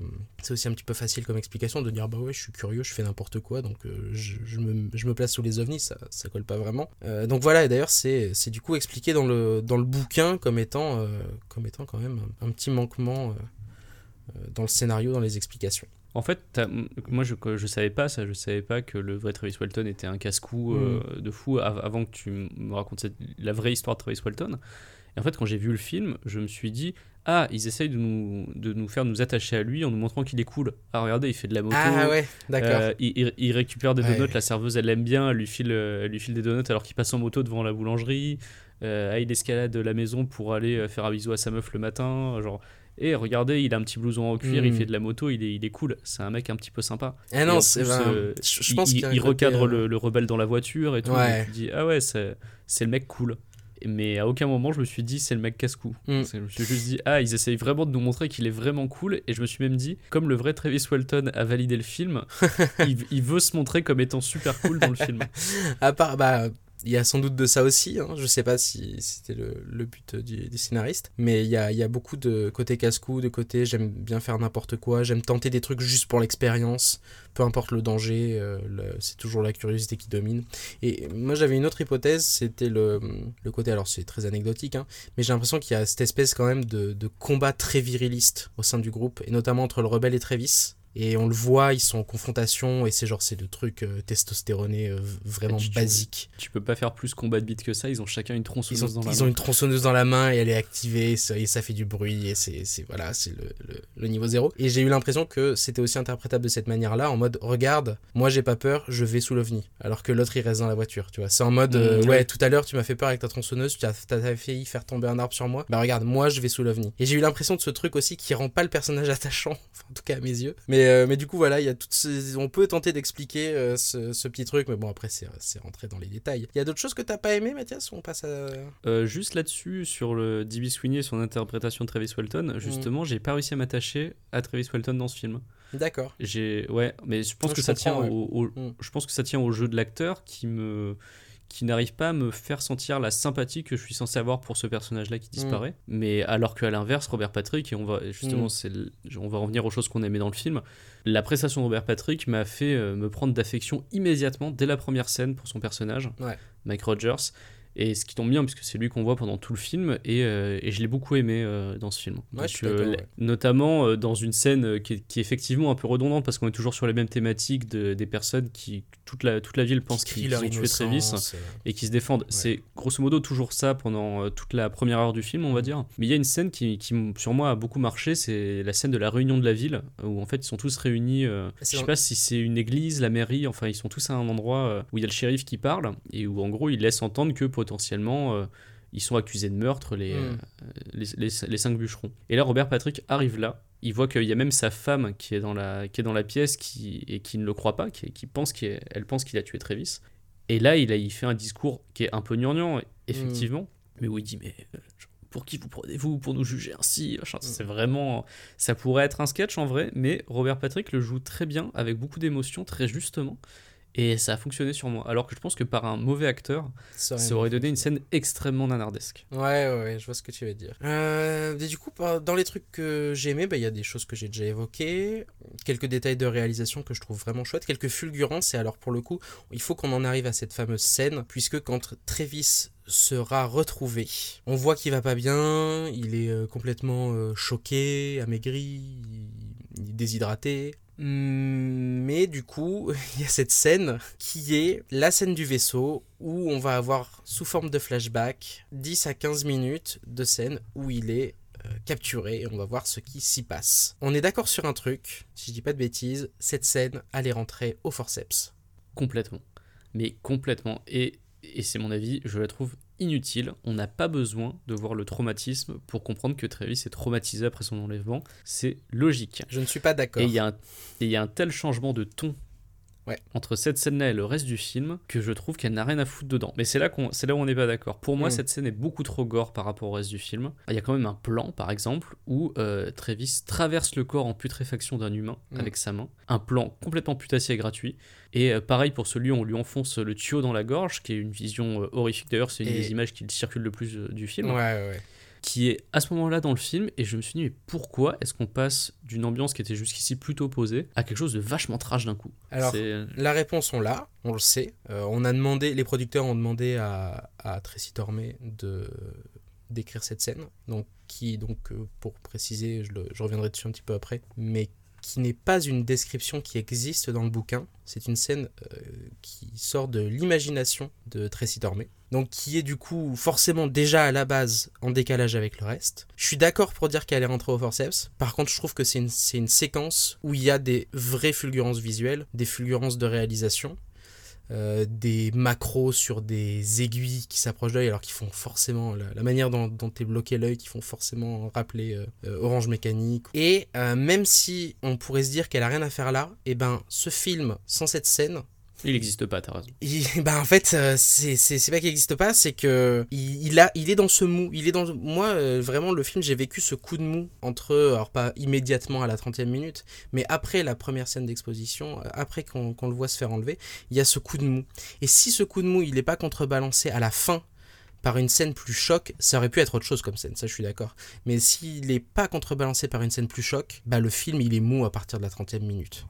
aussi un petit peu facile comme explication de dire bah ouais je suis curieux je fais n'importe quoi donc euh, je, me, place sous les ovnis ça, ça colle pas vraiment Euh, donc voilà et d'ailleurs c'est du coup expliqué dans le bouquin comme étant comme étant quand même un, petit manquement dans le scénario dans les explications En fait, moi je, je savais pas ça, je savais pas que le vrai Travis Walton était un casse-cou euh, Mm. de fou av- avant que tu me racontes cette- la vraie histoire de Travis Walton. Et en fait, quand j'ai vu le film, je me suis dit Ah, ils essayent de nous, de nous faire nous attacher à lui en nous montrant qu'il est cool. Ah, regardez, il fait de la moto. ah ouais d'accord Euh, il, récupère des Ouais. donuts, la serveuse elle l'aime bien, elle lui file, euh, elle lui file des donuts alors qu'il passe en moto devant la boulangerie. Euh, ah, il escalade la maison pour aller euh, faire un bisou à sa meuf le matin. Genre, et regardez, il a un petit blouson en cuir, il Mm. fait de la moto, il est, il est cool. C'est un mec un petit peu sympa. Et non c'est ben, euh, je, pense il, qu'il recadre euh, le, le rebelle dans la voiture et tout. Ouais. donc tu dis, ah ouais, c'est c'est le mec cool. Mais à aucun moment je me suis dit c'est le mec casse-cou. Mm. C'est- Je me suis juste dit ah ils essayent vraiment de nous montrer qu'il est vraiment cool et je me suis même dit comme le vrai Travis Walton a validé le film, il, il veut se montrer comme étant super cool dans le film. À part, bah, Il y a sans doute de ça aussi, hein. je sais pas si c'était le, but du, du scénariste, mais il y a, beaucoup de côté casse-cou, de côté j'aime bien faire n'importe quoi, j'aime tenter des trucs juste pour l'expérience, peu importe le danger, euh, c'est toujours la curiosité qui domine. Et moi j'avais une autre hypothèse, c'était le, le côté, alors c'est très anecdotique, hein, mais j'ai l'impression qu'il y a cette espèce quand même de, de combat très viriliste au sein du groupe, et notamment entre le rebelle et Travis. Et on le voit, ils sont en confrontation, et c'est genre, c'est le truc euh, testostéroné euh, vraiment tu- basique. Tu peux pas faire plus combat de beat que ça, ils ont chacun une Ils tronçonneuse ont, dans la ils main. ont une tronçonneuse dans la main et elle est activée ça, et ça fait du bruit et c'est voilà c'est le, le- le niveau zéro et j'ai eu l'impression que c'était aussi interprétable de cette manière là en mode regarde moi j'ai pas peur je vais sous l'ovni alors que l'autre il reste dans la voiture tu vois c'est en mode euh, Mm, ouais oui. tout à l'heure tu m'as fait peur avec ta tronçonneuse tu as, t'as failli faire tomber un arbre sur moi bah regarde moi je vais sous l'ovni et j'ai eu l'impression de ce truc aussi qui rend pas le personnage attachant enfin, en tout cas à mes yeux mais, euh, mais du coup voilà il y a toutes ces... on peut tenter d'expliquer euh, ce, ce petit truc mais bon après c'est c'est rentré dans les détails il y a d'autres choses que t'as pas aimé Mathias ou on passe à Euh, juste là-dessus, sur le D.B. Sweeney et son interprétation de Travis. Walton, justement, j'ai pas réussi à m'attacher à Travis Walton dans ce film. D'accord. J'ai, ouais, mais je pense Non, que je ça tient ouais. au, au- Mm. je pense que ça tient au jeu de l'acteur qui me, qui n'arrive pas à me faire sentir la sympathie que je suis censé avoir pour ce personnage-là qui disparaît. Mais alors qu'à l'inverse, Robert Patrick, et on va justement, Mm. c'est, on va revenir aux choses qu'on aimait dans le film. La prestation de Robert Patrick m'a fait euh, me prendre d'affection immédiatement dès la première scène pour son personnage, Ouais. Mike Rogers. Et ce qui tombe bien, puisque c'est lui qu'on voit pendant tout le film, et, euh, et je l'ai beaucoup aimé euh, dans ce film. Ouais, je suis euh, ouais. Notamment dans une scène qui est, qui est effectivement un peu redondante, parce qu'on est toujours sur les mêmes thématiques de, des personnes qui, toute la, toute la ville pense Qui qu'ils crient leur qu'ils ont tué Travis innocence, euh, et qui se défendent. C'est grosso modo toujours ça pendant toute la première heure du film, on va dire. Mais il y a une scène qui, qui sur moi a beaucoup marché, c'est la scène de la réunion de la ville, où en fait ils sont tous réunis. euh, je sais pas si c'est une église, la mairie, enfin ils sont tous à un endroit où il y a le shérif qui parle et où en gros il laisse entendre que potentiellement euh, ils sont accusés de meurtre, les, Mm. euh, les, les, les cinq bûcherons. Et là Robert Patrick arrive là. Il voit qu'il y a même sa femme qui est dans la, qui est dans la pièce qui, et qui ne le croit pas, qui, qui pense qu'il elle pense qu'il a tué Travis. Et là, il, a, il fait un discours qui est un peu gnangnan, effectivement, mais où il dit Mais euh, pour qui vous prenez-vous pour nous juger ainsi Machin, C'est vraiment. Ça pourrait être un sketch en vrai, mais Robert Patrick le joue très bien, avec beaucoup d'émotion, très justement. Et ça a fonctionné sur moi. Alors que je pense que par un mauvais acteur, ça ça aurait donné une scène extrêmement nanardesque. Ouais, ouais, ouais, je vois ce que tu veux dire. Euh, et du coup, dans les trucs que j'ai aimés, bah, il y a des choses que j'ai déjà évoquées, quelques détails de réalisation que je trouve vraiment chouettes, quelques fulgurances, et alors pour le coup, il faut qu'on en arrive à cette fameuse scène, puisque quand Travis sera retrouvé, on voit qu'il va pas bien, il est euh, complètement euh, choqué, amaigri, déshydraté. Hum, Mais du coup, il y a cette scène qui est la scène du vaisseau où on va avoir sous forme de flashback 10 à 15 minutes de scène où il est euh, capturé et on va voir ce qui s'y passe. On est d'accord sur un truc, si je dis pas de bêtises, cette scène allait rentrer au forceps. Complètement. Mais complètement. Et, et c'est mon avis, je la trouve inutile. On n'a pas besoin de voir le traumatisme pour comprendre que Travis est traumatisé après son enlèvement. C'est logique. Je ne suis pas d'accord. Et il y, y a un tel changement de ton Ouais. entre cette scène-là et le reste du film que je trouve qu'elle n'a rien à foutre dedans. Mais c'est là, qu'on, c'est là où on n'est pas d'accord. Pour moi, Mm. cette scène est beaucoup trop gore par rapport au reste du film. Il y a quand même un plan, par exemple, où euh, Travis traverse le corps en putréfaction d'un humain Mm. avec sa main. Un plan complètement putassier et gratuit. Et euh, pareil pour celui où on lui enfonce le tuyau dans la gorge, qui est une vision euh, horrifique. D'ailleurs, c'est une Et- des images qui circule le plus euh, du film ouais, ouais. Qui est à ce moment-là dans le film, et je me suis dit, mais pourquoi est-ce qu'on passe d'une ambiance qui était jusqu'ici plutôt posée à quelque chose de vachement trash d'un coup? Alors, C'est- La réponse, on l'a, on le sait. Euh, on a demandé, les producteurs ont demandé à, à Tracy Tormé de d'écrire cette scène, donc qui, donc, euh, pour préciser, je, le- je reviendrai dessus un petit peu après, mais qui n'est pas une description qui existe dans le bouquin. C'est une scène euh, qui sort de l'imagination de Tracy Tormé, donc qui est du coup forcément déjà à la base en décalage avec le reste. Je suis d'accord pour dire qu'elle est rentrée au forceps. Par contre, je trouve que c'est une, une séquence où il y a des vraies fulgurances visuelles, des fulgurances de réalisation, euh, des macros sur des aiguilles qui s'approchent d'œil alors qu'ils font forcément la, manière dont, est bloqué l'œil qui font forcément rappeler euh, euh, Orange Mécanique. Et même si on pourrait se dire qu'elle a rien à faire là et ben ce film sans cette scène Il n'existe pas, t'as raison. Bah en fait, euh, c'est pas qu'il existe pas, c'est que il, a il est dans ce mou. Il est dans moi euh, vraiment le film j'ai vécu ce coup de mou entre alors pas immédiatement à la 30e minute, mais après la première scène d'exposition, euh, après qu'on le voit se faire enlever, il y a ce coup de mou. Et si ce coup de mou il est pas contrebalancé à la fin par une scène plus choc, ça aurait pu être autre chose comme scène, ça je suis d'accord. Mais s'il est pas contrebalancé par une scène plus choc, bah le film il est mou à partir de la 30e minute.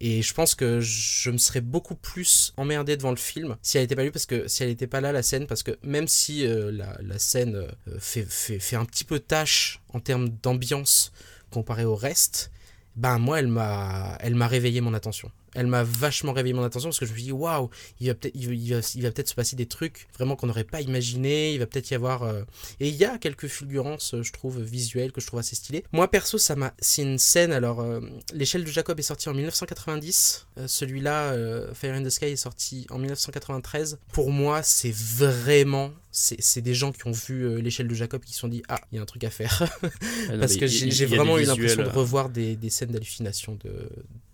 Et je pense que je me serais beaucoup plus emmerdé devant le film si elle n'était pas là, parce que si elle n'était pas là la scène, parce que même si euh, la, scène euh, fait, fait, fait un petit peu tâche en termes d'ambiance comparé au reste, ben moi elle m'a réveillé mon attention. Elle m'a vachement réveillé mon attention parce que je me suis dit waouh, il va peut-être il va, il va, il va peut-être se passer des trucs vraiment qu'on n'aurait pas imaginé, il va peut-être y avoir euh, et il y a quelques fulgurances euh, je trouve visuelles que je trouve assez stylées. Moi perso ça m'a c'est une scène alors euh, l'échelle de Jacob est sorti en 1990, euh, celui-là Fire in the Sky est sorti en 1993. Pour moi, c'est vraiment c'est des gens qui ont vu l'échelle de Jacob qui se sont dit ah il y a un truc à faire parce que j'ai vraiment eu l'impression de revoir des, des scènes d'hallucination de,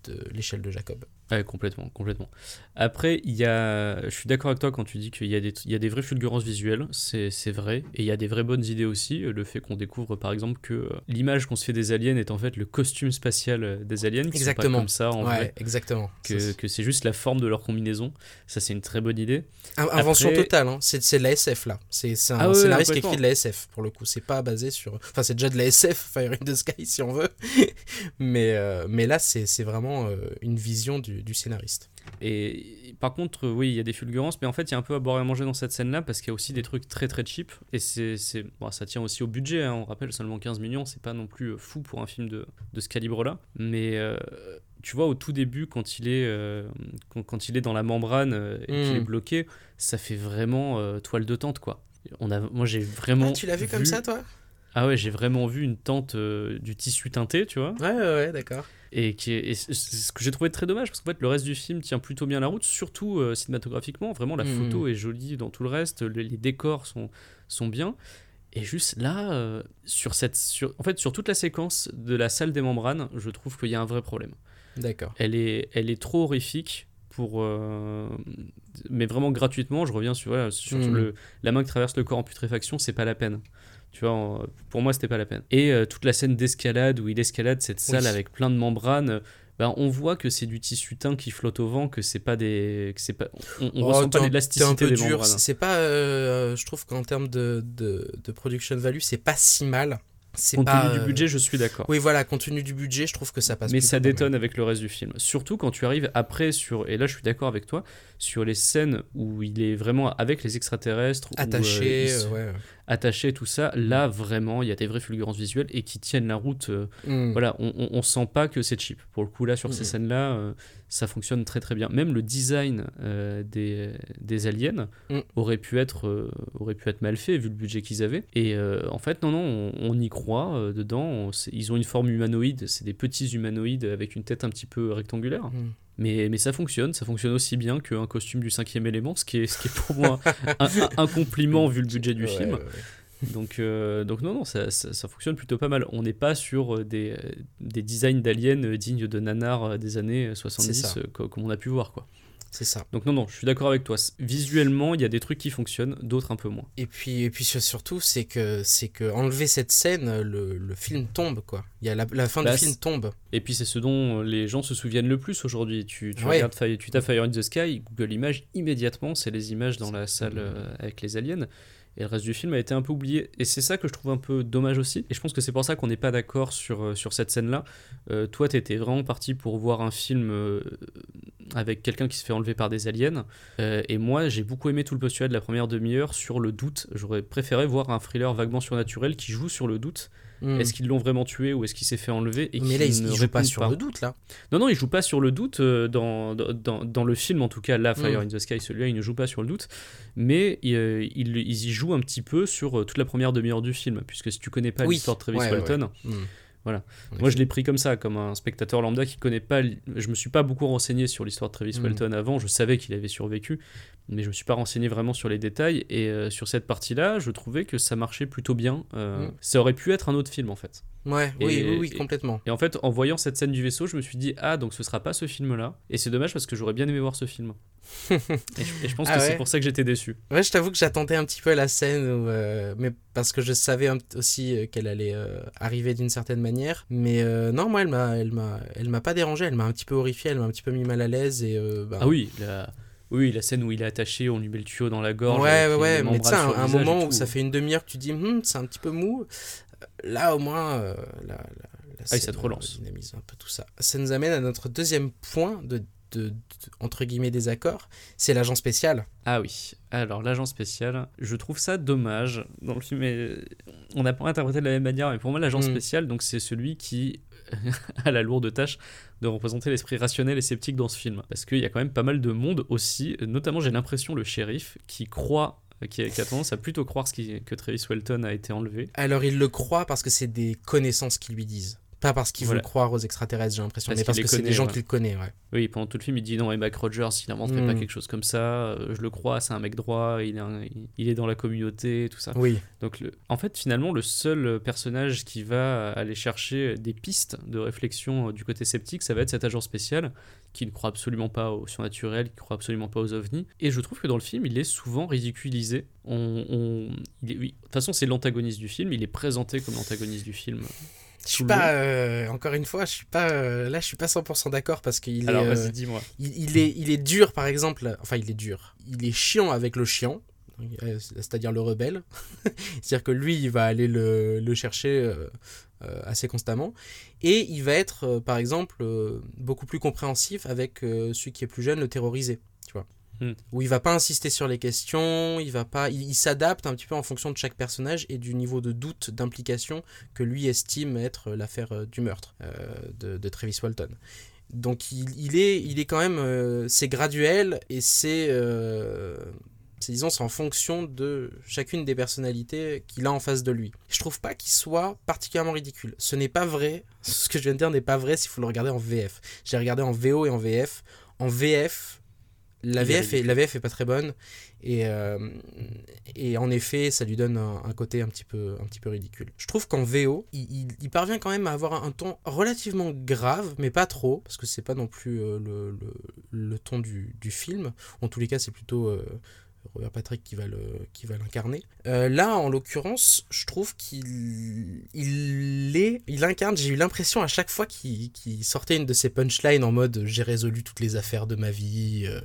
de l'échelle de Jacob. Ouais, complètement, complètement. Après, il y a, je suis d'accord avec toi quand tu dis qu'il y a des, il y a des vraies fulgurances visuelles, c'est, c'est vrai, et il y a des vraies bonnes idées aussi. Le fait qu'on découvre, par exemple, que euh, l'image qu'on se fait des aliens est en fait le costume spatial euh, des aliens, qui Exactement. sont pas comme ça en ouais, vrai, exactement. que, Ça, que c'est juste la forme de leur combinaison. Ça, c'est une très bonne idée. Invention Après- totale, hein. c'est c'est de la SF là. C'est c'est un Ah ouais, scénariste qui écrit de la SF pour le coup. C'est pas basé sur. Enfin, c'est déjà de la SF, Fire in the Sky si on veut. mais, euh, mais là, c'est c'est vraiment euh, une vision du, du scénariste. Et par contre, oui, il y a des fulgurances, mais en fait, il y a un peu à boire et à manger dans cette scène-là parce qu'il y a aussi des trucs très très cheap. Et c'est, bon, ça tient aussi au budget, hein, on rappelle seulement 15 millions, c'est pas non plus euh, fou pour un film de, de ce calibre-là. Mais euh, tu vois, au tout début, quand il est, euh, quand, quand il est dans la membrane euh, et qu'il Mm. est bloqué, ça fait vraiment euh, toile de tente, quoi. On a, moi, j'ai vraiment. Ah, tu l'as vu comme ça toi? Ah ouais, j'ai vraiment vu une tente euh, du tissu teinté, tu vois Ouais, ouais, ouais, d'accord. Et, qui est, et c'est c'est ce que j'ai trouvé très dommage parce qu'en fait le reste du film tient plutôt bien la route surtout euh, cinématographiquement vraiment la Mhm. photo est jolie dans tout le reste les, les décors sont, sont bien et juste là euh, sur cette sur, en fait sur toute la séquence de la salle des membranes je trouve qu'il y a un vrai problème D'accord. elle est elle est trop horrifique pour euh, mais vraiment gratuitement je reviens sur, voilà, sur le, la main qui traverse le corps en putréfaction c'est pas la peine tu vois, pour moi, c'était pas la peine. Et euh, toute la scène d'escalade où il escalade cette salle Oui. avec plein de membranes, euh, ben, on voit que c'est du tissu teint qui flotte au vent, que c'est pas des, que c'est pas, on, on Oh, ressent pas l'élasticité un peu des dur. membranes. C'est c'est pas. euh, je trouve qu'en termes de, de, de production value, c'est pas si mal. C'est Compte pas. tenu euh, du budget, je suis d'accord. Oui, voilà, compte tenu du budget, je trouve que ça passe. Mais ça détonne avec le reste du film. Surtout quand tu arrives après sur, et là je suis d'accord avec toi, sur les scènes où il est vraiment avec les extraterrestres, où, euh, Attaché, il se- euh, ouais. attaché, tout ça. Là vraiment, il y a des vraies fulgurances visuelles et qui tiennent la route. euh, Hmm. Voilà, on, on, on sent pas que c'est cheap. Pour le coup, là, sur ces Mhm. scènes-là, euh, ça fonctionne très très bien. Même le design euh, des, des aliens Mm. aurait, pu être, euh, aurait pu être mal fait vu le budget qu'ils avaient. Et euh, en fait, non, non, on, on y croit euh, dedans. On- ils ont une forme humanoïde, c'est des petits humanoïdes avec une tête un petit peu rectangulaire. Hmm. Mais, mais ça fonctionne, ça fonctionne aussi bien qu'un costume du cinquième élément, ce qui est, ce qui est pour moi un, un- un compliment vu le budget du Ouais, film. ouais, ouais. Donc, euh, donc non, non, ça, ça, ça fonctionne plutôt pas mal. On n'est pas sur euh, des, euh, des designs d'aliens dignes de nanar euh, des années euh, 70, ça. euh, co- comme on a pu voir. quoi. C'est ça. Donc non, non, je suis d'accord avec toi. Visuellement, il y a des trucs qui fonctionnent, d'autres un peu moins. Et puis, et puis surtout, c'est que, c'est que enlever cette scène, le, le film tombe, quoi. Il y a la, la fin Bah, du film c'est- tombe. Et puis c'est ce dont les gens se souviennent le plus aujourd'hui. Tu, tu Ouais. regardes, Fire- tu tapes Fire in the Sky, Google Images, immédiatement, c'est les images dans la salle avec les aliens. Et le reste du film a été un peu oublié. Et c'est ça que je trouve un peu dommage aussi. Et je pense que c'est pour ça qu'on n'est pas d'accord sur, euh, sur cette scène-là. Euh, toi, t'étais vraiment parti pour voir un film euh, avec quelqu'un qui se fait enlever par des aliens. Et moi, j'ai beaucoup aimé tout le postulat de la première demi-heure sur le doute. J'aurais préféré voir un thriller vaguement surnaturel qui joue sur le doute. Hmm. Est-ce qu'ils l'ont vraiment tué ou est-ce qu'il s'est fait enlever et Mais là, il, ne il joue pas sur le doute, là. non, non, il joue pas sur le doute euh, dans, dans, dans le film, en tout cas, là, Fire Mm. in the Sky, celui-là, il ne joue pas sur le doute, mais euh, il, ils y jouent un petit peu sur euh, toute la première demi-heure du film, puisque si tu connais pas Oui, l'histoire de Travis ouais, ouais, Walton, Hmm. Voilà. Moi je l'ai pris comme ça, comme un spectateur lambda qui connaît pas. Je me suis pas beaucoup renseigné sur l'histoire de Travis Mm. Walton avant, je savais qu'il avait survécu, mais je me suis pas renseigné vraiment sur les détails, et euh, sur cette partie-là, je trouvais que ça marchait plutôt bien. Euh, Mm. Ça aurait pu être un autre film en fait. Ouais, oui, Et- oui, complètement. Et en fait, en voyant cette scène du vaisseau, je me suis dit, ah, donc ce sera pas ce film-là. Et c'est dommage parce que j'aurais bien aimé voir ce film. et, je, et je pense Ah que ouais c'est pour ça que j'étais déçu. Ouais, je t'avoue que j'attendais un petit peu la scène, où, euh, mais parce que je savais aussi euh, qu'elle allait euh, arriver d'une certaine manière. Mais euh, non, moi, elle m'a, elle m'a, elle m'a pas dérangé. Elle m'a un petit peu horrifié. Elle m'a un petit peu mis mal à l'aise et. bah, Ah oui, la... oui, la scène où il est attaché, on lui met le tuyau dans la gorge. Ouais, ouais, ouais, mais tu sais, un, un moment où ça fait une demi-heure que tu dis, Hum, c'est un petit peu mou. Euh, Là, au moins, euh, la, la, Ah ça te scène, relance. euh, dynamise un peu tout ça. Ça nous amène à notre deuxième point de, de, de- entre guillemets, désaccord. C'est l'agent spécial. Ah oui, alors l'agent spécial, je trouve ça dommage. Dans le film, euh, on n'a pas interprété de la même manière, mais pour moi, l'agent Mm. spécial, donc c'est celui qui a la lourde tâche de représenter l'esprit rationnel et sceptique dans ce film. Parce qu'il y a quand même pas mal de monde aussi, notamment j'ai l'impression le shérif qui croit, qui a, tendance à plutôt croire ce qui- que Travis Welton a été enlevé. Alors, il le croit parce que c'est des connaissances qui lui disent. Pas parce qu'il Voilà. veut croire aux extraterrestres, j'ai l'impression, mais parce que c'est des gens ouais. qu'il connaît, ouais. Oui, pendant tout le film, il dit non, et Mac Rogers, il inventerait Mm. pas quelque chose comme ça, euh, je le crois, c'est un mec droit, il est, un- il est dans la communauté, tout ça. Oui. Donc, le- en fait, finalement, le seul personnage qui va aller chercher des pistes de réflexion euh, du côté sceptique, ça va être cet agent spécial qui ne croit absolument pas au surnaturel, qui ne croit absolument pas aux ovnis. Et je trouve que dans le film, il est souvent ridiculisé. On, on- il est- oui, De toute façon, c'est l'antagoniste du film, il est présenté comme l'antagoniste du film. Je suis pas, euh, encore une fois, je suis pas, euh, là, je suis pas 100% d'accord parce qu'il est, Alors, euh, vas-y, dis-moi. il, il est, il est dur, par exemple. Enfin, il est dur. Il est chiant avec le chiant, c'est-à-dire le rebelle. c'est-à-dire que lui, il va aller le, le chercher assez constamment. Et il va être, par exemple, beaucoup plus compréhensif avec celui qui est plus jeune, le terrorisé. Où il va pas insister sur les questions, il va pas, il, s'adapte un petit peu en fonction de chaque personnage et du niveau de doute, d'implication que lui estime être l'affaire euh, du meurtre euh, de, Travis Walton. Donc il, est, il est quand même, euh, c'est graduel et c'est, euh, disons, c'est en fonction de chacune des personnalités qu'il a en face de lui. Je trouve pas qu'il soit particulièrement ridicule. Ce n'est pas vrai, ce que je viens de dire n'est pas vrai si vous le regardez en VF. J'ai regardé en VO et en VF. En VF, la VF, est, la VF est pas très bonne et, euh, et en effet ça lui donne un, un côté un petit peu, un petit peu ridicule. Je trouve qu'en VO, il, il- il parvient quand même à avoir un, ton relativement grave, mais pas trop, parce que c'est pas non plus euh, le, le- le ton du, du film. En tous les cas, c'est plutôt euh, Robert Patrick qui va le, qui va l'incarner. Euh, là, en l'occurrence, je trouve qu'il il est, il incarne. J'ai eu l'impression à chaque fois qu'il sortait une de ses punchlines en mode j'ai résolu toutes les affaires de ma vie, euh,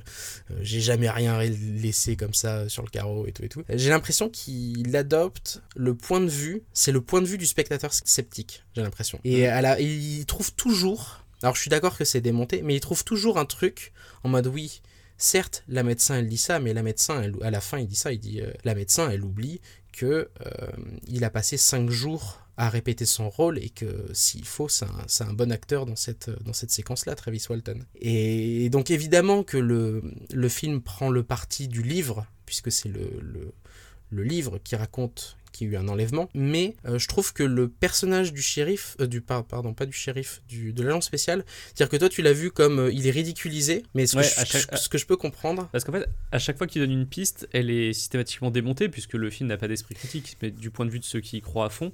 euh, j'ai jamais rien laissé comme ça sur le carreau et tout et tout. J'ai l'impression qu'il adopte le point de vue, c'est le point de vue du spectateur sceptique. J'ai l'impression. Et à la, il trouve toujours. Alors je suis d'accord que c'est démonté, mais il trouve toujours un truc en mode oui. Certes, la médecin elle dit ça, mais la médecin elle- à la fin il dit ça, il dit euh, la médecin elle oublie que euh, il a passé cinq jours à répéter son rôle et que s'il faut c'est un, un bon acteur dans cette, dans cette séquence là, Travis Walton. Et donc évidemment que le, le film prend le parti du livre puisque c'est le, le livre qui raconte qu'il y a eu un enlèvement, mais euh, je trouve que le personnage du shérif, euh, du par- pardon pas du shérif, du, de l'agent spécial, c'est-à-dire que toi tu l'as vu comme euh, il est ridiculisé, mais ce, Ouais, que, je, chaque- ce que je peux comprendre, Parce qu'en fait, à chaque fois qu'il donne une piste, elle est systématiquement démontée, puisque le film n'a pas d'esprit critique, mais du point de vue de ceux qui y croient à fond.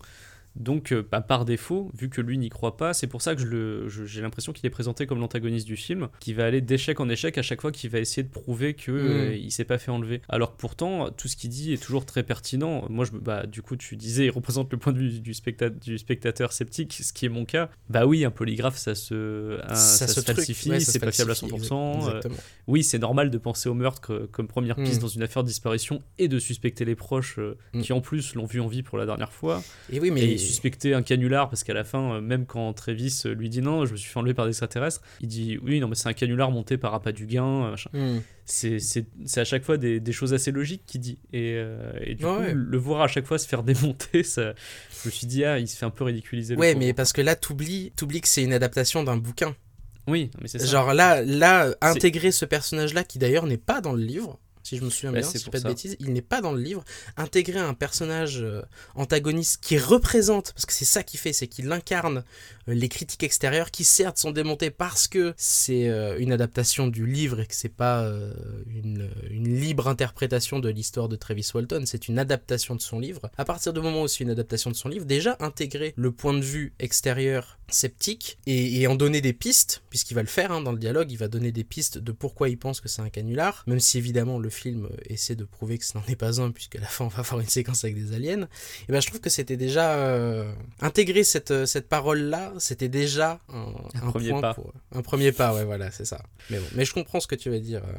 Donc, euh, bah, par défaut, vu que lui n'y croit pas, c'est pour ça que je le- je- j'ai l'impression qu'il est présenté comme l'antagoniste du film, qui va aller d'échec en échec à chaque fois qu'il va essayer de prouver que euh, Mm. il s'est pas fait enlever. Alors que pourtant, tout ce qu'il dit est toujours très pertinent. Moi, je, bah, du coup, tu disais, il représente le point de vue du, specta- du spectateur sceptique, ce qui est mon cas. Bah oui, un polygraphe, ça se, un- ça se truc, falsifie, ouais, c'est pas fiable à falsifie, 100%. euh, oui, c'est normal de penser au meurtre que- comme première piste Mm. dans une affaire de disparition et de suspecter les proches euh, Mm. qui en plus l'ont vu en vie pour la dernière fois. Et oui, mais Et suspecter un canular parce qu'à la fin, euh, même quand Travis euh, lui dit non, je me suis fait enlever par des extraterrestres, il dit oui, non, mais c'est un canular monté par appât du gain. euh, machin. Hmm. C'est c'est- c'est à chaque fois des, des choses assez logiques qu'il dit. Et, euh, et du coup, le voir à chaque fois se faire démonter, ça, je me suis dit, ah, il se fait un peu ridiculiser. Ouais, mais parce que là, t'oublies, t'oublies que c'est une adaptation d'un bouquin. Oui, mais c'est ça. Genre là, là, intégrer ce personnage-là, qui d'ailleurs n'est pas dans le livre, si je me souviens Bah, bien, c'est si je pas de bêtises. Il n'est pas dans le livre. Intégrer un personnage euh, antagoniste qui représente, parce que c'est ça qu'il fait, c'est qu'il incarne euh, les critiques extérieures qui certes sont démontées parce que c'est euh, une adaptation du livre et que c'est pas une, une libre interprétation de l'histoire de Travis Walton, c'est une adaptation de son livre. À partir du moment où c'est une adaptation de son livre, déjà intégrer le point de vue extérieur sceptique et, et en donner des pistes, puisqu'il va le faire hein, dans le dialogue, il va donner des pistes de pourquoi il pense que c'est un canular, même si évidemment le film essaie de prouver que ce n'en est pas un, puisqu'à la fin on va avoir une séquence avec des aliens. Et ben je trouve que c'était déjà euh, intégrer cette, euh, cette parole là, c'était déjà un, Un premier point pas. pour- un premier pas, ouais voilà c'est ça. Mais bon, mais je comprends ce que tu veux dire. euh.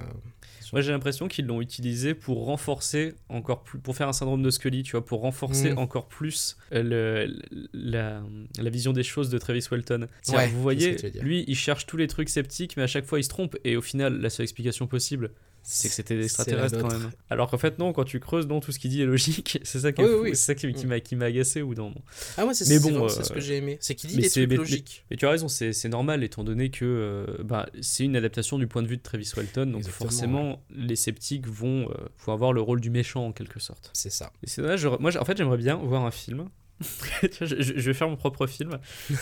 Moi j'ai l'impression qu'ils l'ont utilisé pour renforcer encore plus, pour faire un syndrome de Scully, tu vois, pour renforcer Mm. encore plus le, la, la vision des choses de Travis Ouais, vous voyez, lui il cherche tous les trucs sceptiques, mais à chaque fois il se trompe, et au final la seule explication possible c'est que c'était des extraterrestres quand même. Alors qu'en fait non, quand tu creuses, non, tout ce qu'il dit est logique, c'est ça qui, Oui, oui. c'est ça qui, qui Mm. m'a qui m'a agacé ou non. Ah moi c'est Mais c'est bon, euh, c'est ce que j'ai aimé, c'est qu'il dit mais des c'est- trucs mais- logiques. Mais tu as raison, c'est normal étant donné que euh, bah, c'est une adaptation du point de vue de Travis Walton, donc Exactement, forcément les sceptiques vont, euh, vont avoir le rôle du méchant en quelque sorte. C'est ça. Et c'est dommage, j'aurais- moi en fait j'aimerais bien voir un film. Je vais faire mon propre film.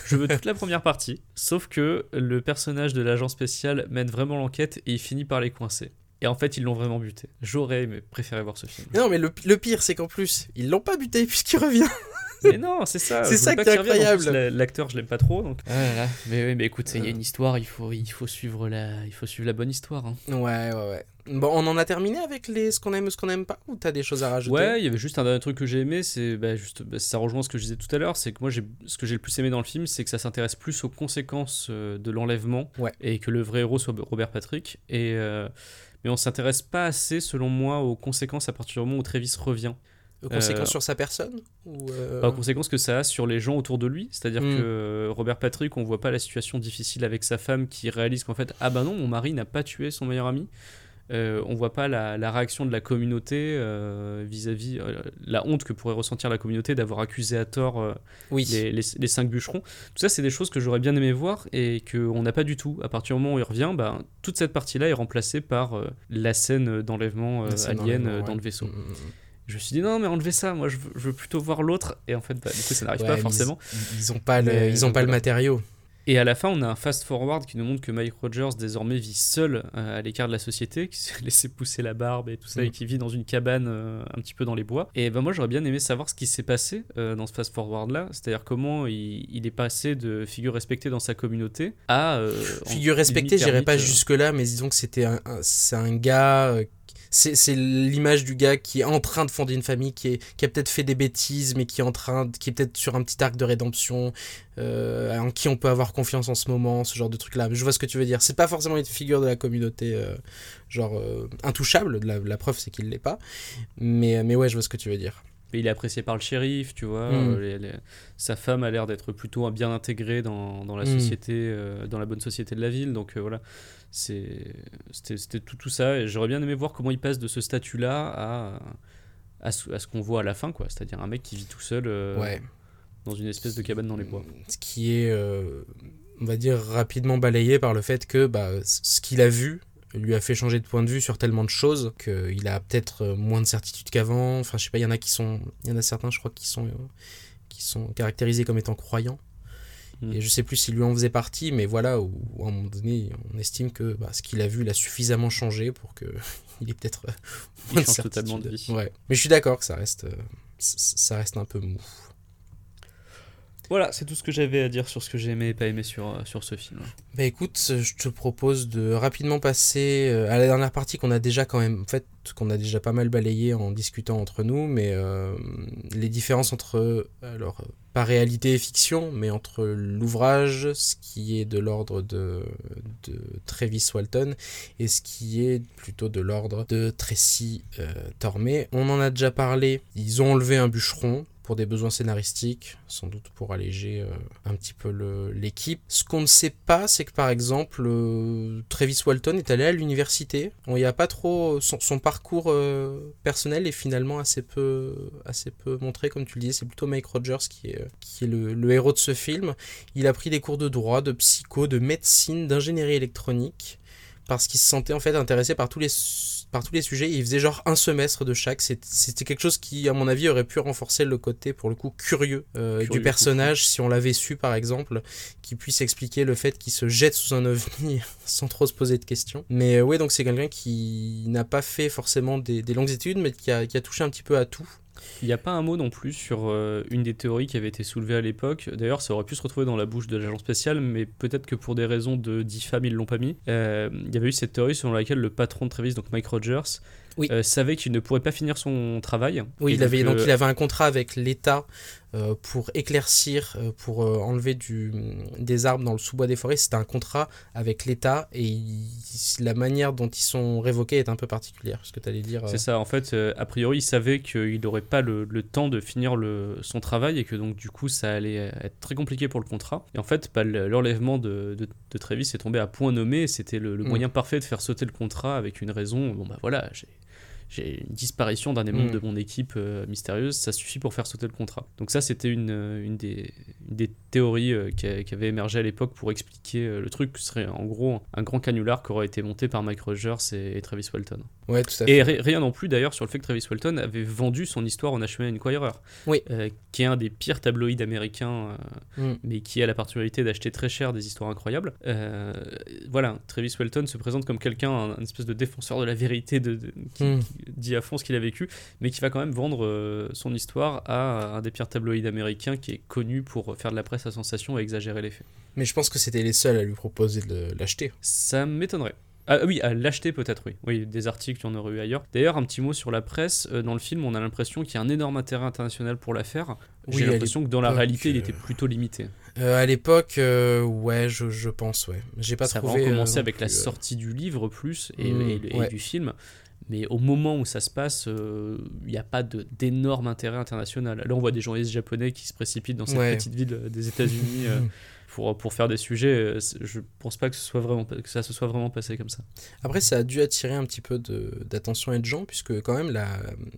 Je veux toute la première partie, sauf que le personnage de l'agent spécial mène vraiment l'enquête et il finit par les coincer. Et en fait ils l'ont vraiment buté. J'aurais préféré voir ce film. Non mais le, le pire c'est qu'en plus ils l'ont pas buté puisqu'il revient. Mais non, c'est ça. C'est ça qui est incroyable. la- L'acteur, je l'aime pas trop. Donc... Ah Mais oui, mais écoute, il y a une histoire, il faut, il faut suivre la, il faut suivre la bonne histoire. hein. Ouais, ouais, ouais. Bon, on en a terminé avec les ce qu'on aime, ce qu'on aime pas Ou t'as des choses à rajouter? Ouais, il y avait juste un dernier truc que j'ai aimé, c'est bah, juste, bah, ça rejoint ce que je disais tout à l'heure, c'est que moi, j'ai, ce que j'ai le plus aimé dans le film, c'est que ça s'intéresse plus aux conséquences euh, de l'enlèvement Ouais. et que le vrai héros soit Robert Patrick. Et euh, mais on s'intéresse pas assez, selon moi, aux conséquences à partir du moment où Travis revient. Aux conséquences Euh, sur sa personne ou euh, Pas aux conséquences que ça a sur les gens autour de lui. C'est-à-dire Mm. que euh, Robert Patrick, on voit pas la situation difficile avec sa femme qui réalise qu'en fait, ah bah non, mon mari n'a pas tué son meilleur ami. Euh, on voit pas la, la réaction de la communauté euh, vis-à-vis euh, la honte que pourrait ressentir la communauté d'avoir accusé à tort euh, Oui. les, les- les cinq bûcherons. Tout ça, c'est des choses que j'aurais bien aimé voir et qu'on n'a pas du tout. À partir du moment où il revient, bah, toute cette partie-là est remplacée par la scène d'enlèvement alien dans le vaisseau. Mm, mm, mm. Je me suis dit non, mais enlevez ça, moi je veux, je veux plutôt voir l'autre. Et en fait, bah, du coup, ça n'arrive Ouais, pas forcément. Ils, ils ont pas le, ils ont pas le matériau. Et à la fin, on a un fast-forward qui nous montre que Mike Rogers désormais vit seul euh, à l'écart de la société, qui s'est laissé pousser la barbe et tout ça, Mm. et qui vit dans une cabane euh, un petit peu dans les bois. Et ben moi, j'aurais bien aimé savoir ce qui s'est passé euh, dans ce fast-forward-là, c'est-à-dire comment il, il est passé de figure respectée dans sa communauté à... euh, Figure respectée, j'irai pas ermite, euh, jusque là, mais disons que c'était un, un- c'est un gars. C'est l'image du gars qui est en train de fonder une famille, qui, a peut-être fait des bêtises, mais qui est en train, qui est peut-être sur un petit arc de rédemption, euh, en qui on peut avoir confiance en ce moment, ce genre de truc-là. Je vois ce que tu veux dire. C'est pas forcément une figure de la communauté, euh, genre euh, intouchable. La, la preuve, c'est qu'il l'est pas. Mais, mais ouais, je vois ce que tu veux dire. Mais il est apprécié par le shérif, tu vois. Mm. euh, les- les- Sa femme a l'air d'être plutôt bien intégrée dans, dans la Mm. société, euh, dans la bonne société de la ville. Donc euh, voilà, c'était tout, tout ça. Et j'aurais bien aimé voir comment il passe de ce statut-là à, à ce, à ce qu'on voit à la fin, quoi. C'est-à-dire un mec qui vit tout seul euh, Ouais. dans une espèce de cabane dans les bois. Ce qui est, on va dire, rapidement balayé par le fait que bah, ce qu'il a vu lui a fait changer de point de vue sur tellement de choses qu'il a peut-être euh, moins de certitude qu'avant. Enfin, je sais pas, il y en a qui sont, il y en a certains, je crois, qui sont, euh, qui sont caractérisés comme étant croyants. Mm. Et je sais plus s'il lui en faisait partie, mais voilà, où, où à un moment donné, on estime que bah, ce qu'il a vu l'a suffisamment changé pour que il ait peut-être euh, Il moins de change totalement de certitude. vie. Ouais. Mais je suis d'accord que ça reste, ça reste un peu mou. Voilà, c'est tout ce que j'avais à dire sur ce que j'ai aimé et pas aimé sur, euh, ce film. Bah écoute, je te propose de rapidement passer euh, à la dernière partie qu'on a déjà quand même, en fait, qu'on a déjà pas mal balayé en discutant entre nous, mais euh, les différences entre, alors, pas réalité et fiction, mais entre l'ouvrage, ce qui est de l'ordre de, de Travis Walton, et ce qui est plutôt de l'ordre de Tracy euh, Tormé. On en a déjà parlé, ils ont enlevé un bûcheron pour des besoins scénaristiques, sans doute pour alléger euh, un petit peu l'équipe. Ce qu'on ne sait pas, c'est que par exemple, euh, Travis Walton est allé à l'université. On y a pas trop son, son parcours euh, personnel est finalement assez peu, assez peu montré, comme tu le disais. C'est plutôt Mike Rogers qui est, qui est le, le héros de ce film. Il a pris des cours de droit, de psycho, de médecine, d'ingénierie électronique parce qu'il se sentait en fait intéressé par tous les par tous les sujets. Il faisait genre un semestre de chaque. C'était quelque chose qui, à mon avis, aurait pu renforcer le côté, pour le coup, curieux, euh, Curieux, du personnage, si on l'avait su, par exemple, qui puisse expliquer le fait qu'il se jette sous un ovni sans trop se poser de questions. Mais euh, ouais, donc c'est quelqu'un qui n'a pas fait forcément des, des longues études, mais qui a, qui a touché un petit peu à tout. Il n'y a pas un mot non plus sur euh, une des théories qui avait été soulevée à l'époque. D'ailleurs, ça aurait pu se retrouver dans la bouche de l'agent spécial, mais peut-être que pour des raisons de diffam, ils l'ont pas mis. Euh, il y avait eu cette théorie selon laquelle le patron de Travis, donc Mike Rogers, Oui. euh, savait qu'il ne pourrait pas finir son travail. Oui, Et il avait, donc il avait un contrat avec l'État pour éclaircir, euh, pour euh, enlever du, des arbres dans le sous-bois des forêts. C'était un contrat avec l'État et il- la manière dont ils sont révoqués est un peu particulière. Ce que tu allais dire. euh, C'est ça, en fait, euh, a priori, il savait qu'il n'aurait pas le, le temps de finir le, son travail et que donc du coup, ça allait être très compliqué pour le contrat. Et en fait, bah, le- l'enlèvement de, de, de Travis est tombé à point nommé c'était le, le Mm. moyen parfait de faire sauter le contrat avec une raison. Bon, bah voilà, j'ai. J'ai une disparition d'un des membres Mm. de mon équipe euh, mystérieuse, ça suffit pour faire sauter le contrat. Donc ça, c'était une, euh, une, des, une des théories euh, qui, a- qui avait émergé à l'époque pour expliquer euh, le truc. Ce serait en gros un grand canular qui aurait été monté par Mike Rogers et, et Travis Walton. Ouais, tout à fait. Et ri- rien non plus d'ailleurs sur le fait que Travis Walton avait vendu son histoire au National Enquirer, Oui. euh, qui est un des pires tabloïds américains, euh, Mm. mais qui a la particularité d'acheter très cher des histoires incroyables. Euh, voilà, Travis Walton se présente comme quelqu'un, un, un espèce de défenseur de la vérité, de, de- qui, Mm. qui dit à fond ce qu'il a vécu, mais qui va quand même vendre son histoire à un des pires tabloïds américains qui est connu pour faire de la presse à sensation et exagérer les faits. Mais je pense que c'était les seuls à lui proposer de l'acheter. Ça m'étonnerait. Ah oui, à l'acheter peut-être, oui. Oui, des articles, il y en aurait eu ailleurs. D'ailleurs, un petit mot sur la presse. Euh, dans le film, on a l'impression qu'il y a un énorme intérêt international pour l'affaire. J'ai l'impression que dans la réalité, il euh, était plutôt limité. Euh, à l'époque, euh, ouais, je, je pense, ouais. J'ai pas ça va trouvé. commencer euh, avec la euh, sortie du livre plus et, Mm, et- et ouais. du film. Mais au moment où ça se passe, euh, il n'y a pas d'énorme intérêt international. Là, on voit des journalistes japonais qui se précipitent dans cette Ouais. petite ville euh, des États-Unis euh, pour, pour faire des sujets. Euh, Je pense pas que, ce soit vraiment, que ça se soit vraiment passé comme ça. Après, ça a dû attirer un petit peu d'attention et de gens, puisque quand même la,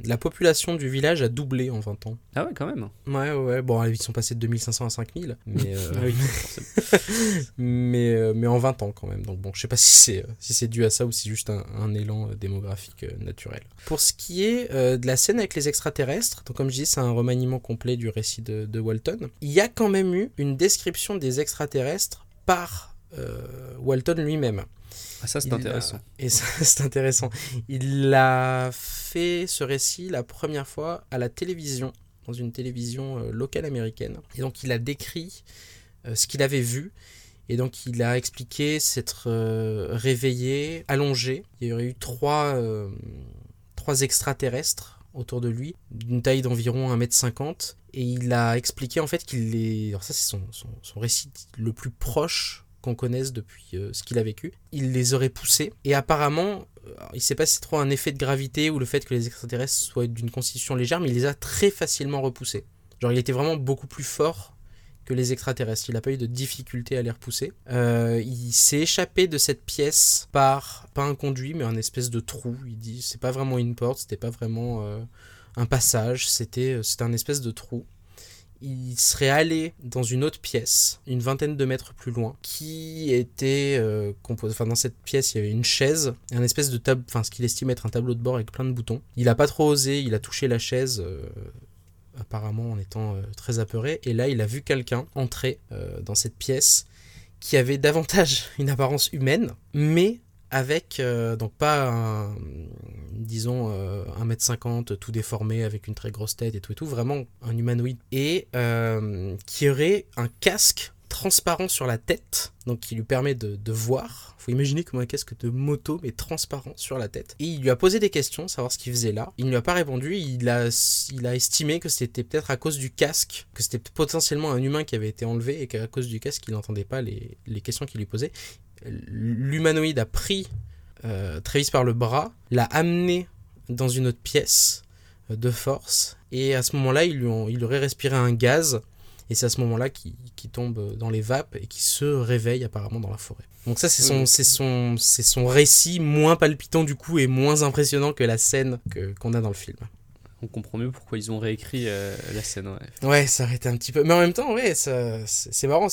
la population du village a doublé en 20 ans. Ah ouais, quand même. Ouais, ouais, bon, ils sont passés de 2500 à 5000, mais, euh, Ah oui, mais, euh, mais en 20 ans quand même. Donc bon, je sais pas si c'est si c'est dû à ça ou si c'est juste un, un élan démographique naturel. Pour ce qui est euh, de la scène avec les extraterrestres, donc comme je dis, c'est un remaniement complet du récit de, de Walton. Il y a quand même eu une description des extraterrestres par euh, Walton lui-même. Ah, ça, c'est a- intéressant. Et ça, c'est intéressant. Il a fait ce récit la première fois à la télévision, dans une télévision euh, locale américaine. Et donc il a décrit euh, ce qu'il avait vu. Et donc il a expliqué s'être réveillé, allongé. Il y aurait eu trois, trois extraterrestres autour de lui, d'une taille d'environ 1m50. Et il a expliqué en fait qu'il les... Alors ça c'est son, son, récit le plus proche qu'on connaisse depuis euh, ce qu'il a vécu. Il les aurait poussés. Et apparemment, euh, il sait pas si c'est trop un effet de gravité ou le fait que les extraterrestres soient d'une constitution légère, mais il les a très facilement repoussés. Genre il était vraiment beaucoup plus fort que les extraterrestres. Il n'a pas eu de difficulté à les repousser. Euh, il s'est échappé de cette pièce par, pas un conduit, mais un espèce de trou. Il dit, c'est pas vraiment une porte, c'était pas vraiment euh, un passage, c'était euh, c'était un espèce de trou. Il serait allé dans une autre pièce, une vingtaine de mètres plus loin, qui était composée. Enfin, dans cette pièce, il y avait une chaise, un espèce de table, enfin, ce qu'il estime être un tableau de bord avec plein de boutons. Il a pas trop osé, il a touché la chaise. Apparemment en étant euh, très apeuré. Et là, il a vu quelqu'un entrer euh, dans cette pièce qui avait davantage une apparence humaine, mais avec, euh, donc pas un, disons, euh, 1m50 tout déformé avec une très grosse tête et tout et tout, vraiment un humanoïde. Et qui aurait un casque transparent sur la tête, donc qui lui permet de, de voir. Faut imaginer comme un casque de moto, mais transparent sur la tête. Et il lui a posé des questions, savoir ce qu'il faisait là. Il ne lui a pas répondu. Il a, estimé que c'était peut-être à cause du casque, que c'était potentiellement un humain qui avait été enlevé et qu'à cause du casque, il n'entendait pas les, les questions qu'il lui posait. L'humanoïde a pris euh, Travis par le bras, l'a amené dans une autre pièce euh, de force, et à ce moment-là, il, lui ont- il aurait respiré un gaz, et c'est à ce moment-là qu'il qu'il tombe dans les vapes et qu'il se réveille apparemment dans la forêt. Donc ça, c'est son, c'est son, c'est son récit moins palpitant du coup et moins impressionnant que la scène qu'on a dans le film. On comprend mieux pourquoi ils ont réécrit euh, la scène. Ouais. Ouais, ça arrêtait un petit peu. Mais en même temps, ouais, c'est marrant.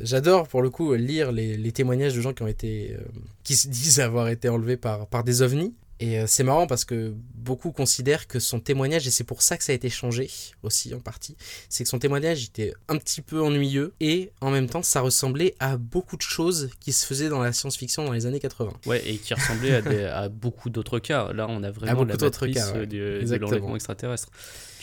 J'adore pour le coup lire les, les témoignages de gens qui ont été, euh, qui se disent avoir été enlevés par, par des ovnis. Et euh, c'est marrant parce que beaucoup considèrent que son témoignage, et c'est pour ça que ça a été changé aussi en partie, c'est que son témoignage était un petit peu ennuyeux et en même temps ça ressemblait à beaucoup de choses qui se faisaient dans la science-fiction dans les années 80. Ouais, et qui ressemblait à, des- à beaucoup d'autres cas. Là, on a vraiment beaucoup la d'autres matrice cas, ouais. euh, de Exactement. l'enlèvement extraterrestre.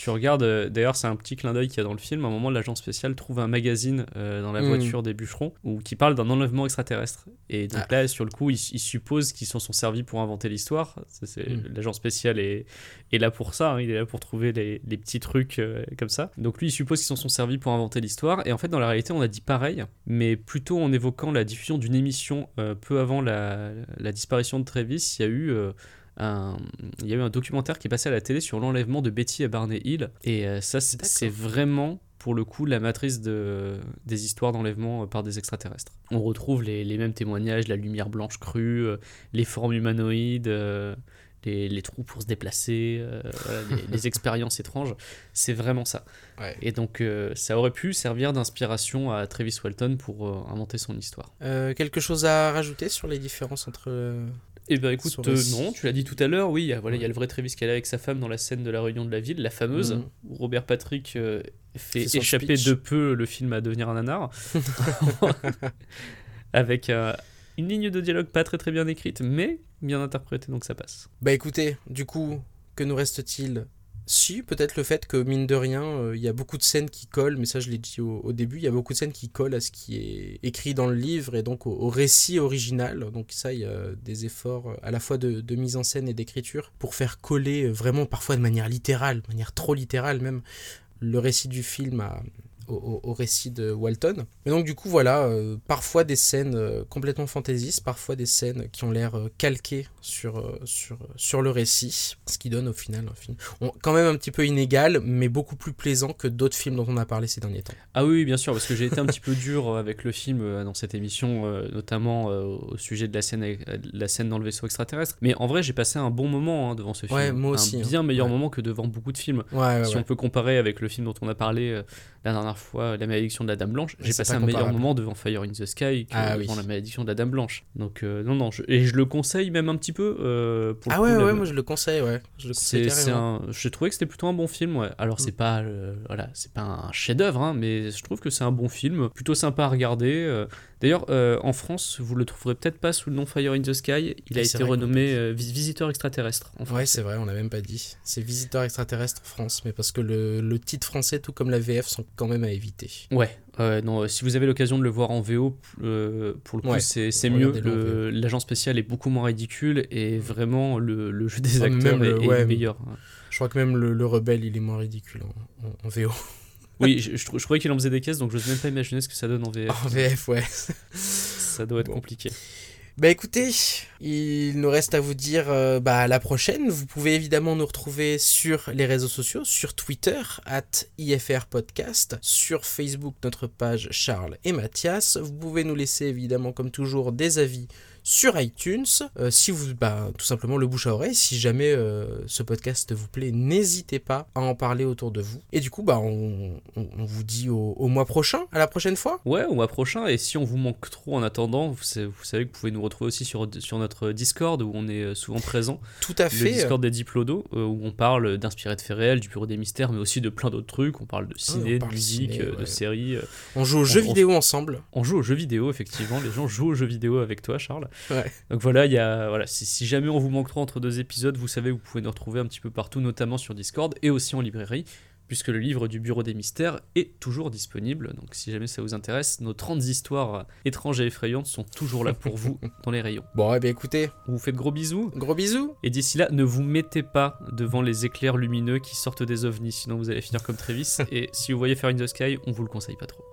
Tu regardes, euh, d'ailleurs, c'est un petit clin d'œil qu'il y a dans le film. À un moment, l'agent spécial trouve un magazine euh, dans la Mm. voiture des bûcherons où, qui parle d'un enlèvement extraterrestre. Et donc Ah. là, sur le coup, il, il suppose qu'ils s'en sont servis pour inventer l'histoire. Mm. L'agent spécial est, est là pour ça. hein. Il est là pour trouver les, les petits trucs euh, comme ça. Donc lui, il suppose qu'ils s'en sont servis pour inventer l'histoire. Et en fait, dans la réalité, on a dit pareil, mais plutôt en évoquant la diffusion d'une émission peu avant la, la disparition de Travis. Il y a eu. Un, il y a eu un documentaire qui est passé à la télé sur l'enlèvement de Betty à Barney Hill. Et euh, ça, c'est vraiment, pour le coup, la matrice de, des histoires d'enlèvement euh, par des extraterrestres. On retrouve les, les mêmes témoignages, la lumière blanche crue, euh, les formes humanoïdes, euh, les, les trous pour se déplacer, euh, voilà, les, les expériences étranges. C'est vraiment ça. Ouais. Et donc, euh, ça aurait pu servir d'inspiration à Travis Walton pour inventer son histoire. Quelque chose à rajouter sur les différences entre... Eh ben écoute, euh, non, tu l'as dit tout à l'heure, oui, il y a- voilà, il y a le vrai Travis qui est là avec sa femme dans la scène de la réunion de la ville, la fameuse, Mhm. où Robert Patrick euh, fait échapper speech. de peu le film à devenir un nanar, avec euh, une ligne de dialogue pas très très bien écrite, mais bien interprétée, donc ça passe. Bah écoutez, du coup, que nous reste-t-il Si, peut-être le fait que, mine de rien, euh, il y a beaucoup de scènes qui collent, mais ça je l'ai dit au, début, il y a beaucoup de scènes qui collent à ce qui est écrit dans le livre et donc au, récit original. Donc ça, il y a des efforts euh, à la fois de, de mise en scène et d'écriture pour faire coller euh, vraiment parfois de manière littérale, de manière trop littérale même, le récit du film à- au, récit de Walton. Et donc du coup voilà, euh, parfois des scènes euh, complètement fantaisistes, parfois des scènes qui ont l'air euh, calquées sur, sur, sur le récit, ce qui donne au final un film on- quand même un petit peu inégal, mais beaucoup plus plaisant que d'autres films dont on a parlé ces derniers temps. Ah oui, bien sûr, parce que j'ai été un petit peu dur avec le film dans cette émission, notamment au sujet de la scène, avec- la scène dans le vaisseau extraterrestre. Mais en vrai, j'ai passé un bon moment hein, devant ce film. Ouais, moi aussi, Un hein. bien meilleur Ouais. moment que devant beaucoup de films. Ouais, si on peut comparer avec le film dont on a parlé la dernière fois, La malédiction de la Dame Blanche, j'ai c'est passé pas un meilleur moment devant Fire in the Sky que Ah oui. devant La malédiction de la Dame Blanche. Donc euh, non, non, je- et je le conseille même un petit peu. euh, pour Ah coup, ouais, la- ouais, moi je le conseille, ouais. Je le conseille c'est, c'est carrément. un, j'ai trouvé que c'était plutôt un bon film, ouais. Alors c'est Mm. pas, euh, voilà, c'est pas un chef-d'œuvre, hein, mais je trouve que c'est un bon film, plutôt sympa à regarder. D'ailleurs, euh, en France, vous le trouverez peut-être pas sous le nom Fire in the Sky. Il a Ah, été renommé euh, Vis- Visiteur extraterrestre. En Ouais, c'est vrai, on l'a même pas dit. C'est Visiteur extraterrestre France, mais parce que le, le titre français, tout comme la VF, sont quand même à éviter. Ouais, non, euh, si vous avez l'occasion de le voir en VO, pour le coup, Ouais, c'est, mieux. en L'agent spécial est beaucoup moins ridicule et vraiment le, le jeu des acteurs est, le- est ouais, meilleur. Je crois que même le, le rebelle, il est moins ridicule en, en- en VO. Oui, je, je croyais qu'il en faisait des caisses, donc je n'ose même pas imaginer ce que ça donne en VF. En VF, ouais. Ça doit être Bon. compliqué. Bah écoutez, il nous reste à vous dire euh, bah, à la prochaine. Vous pouvez évidemment nous retrouver sur les réseaux sociaux, sur Twitter, at IFR Podcast, sur Facebook, notre page Charles et Mathias. Vous pouvez nous laisser évidemment, comme toujours, des avis sur iTunes. Euh, si vous, bah, tout simplement le bouche à oreille, si jamais euh, ce podcast vous plaît, n'hésitez pas à en parler autour de vous. Et du coup, bah, on, on- on vous dit au, au mois prochain, à la prochaine fois. Ouais, au mois prochain. Et si on vous manque trop en attendant, vous savez, vous savez que vous pouvez nous retrouver aussi sur, sur notre Discord où on est euh, souvent présent. Tout à Le fait. Discord des Diplodos euh, où on parle d'inspiré de faits réels, du bureau des mystères, mais aussi de plein d'autres trucs. On parle de ciné, on de musique, ciné, de séries. On joue aux jeux vidéo ensemble. On joue aux jeux vidéo, effectivement. Les gens jouent aux jeux vidéo avec toi, Charles. Ouais. Donc voilà, il y a, voilà si, si jamais on vous manque trop entre deux épisodes, vous savez, vous pouvez nous retrouver un petit peu partout, notamment sur Discord et aussi en librairie, puisque le livre du Bureau des Mystères est toujours disponible. Donc si jamais ça vous intéresse, nos 30 histoires étranges et effrayantes sont toujours là pour vous dans les rayons. Bon, eh bien écoutez, On vous fait de gros bisous. gros bisous. Et d'ici là, ne vous mettez pas devant les éclairs lumineux qui sortent des ovnis, sinon vous allez finir comme Travis. et si vous voyez faire in the Sky, on vous le conseille pas trop.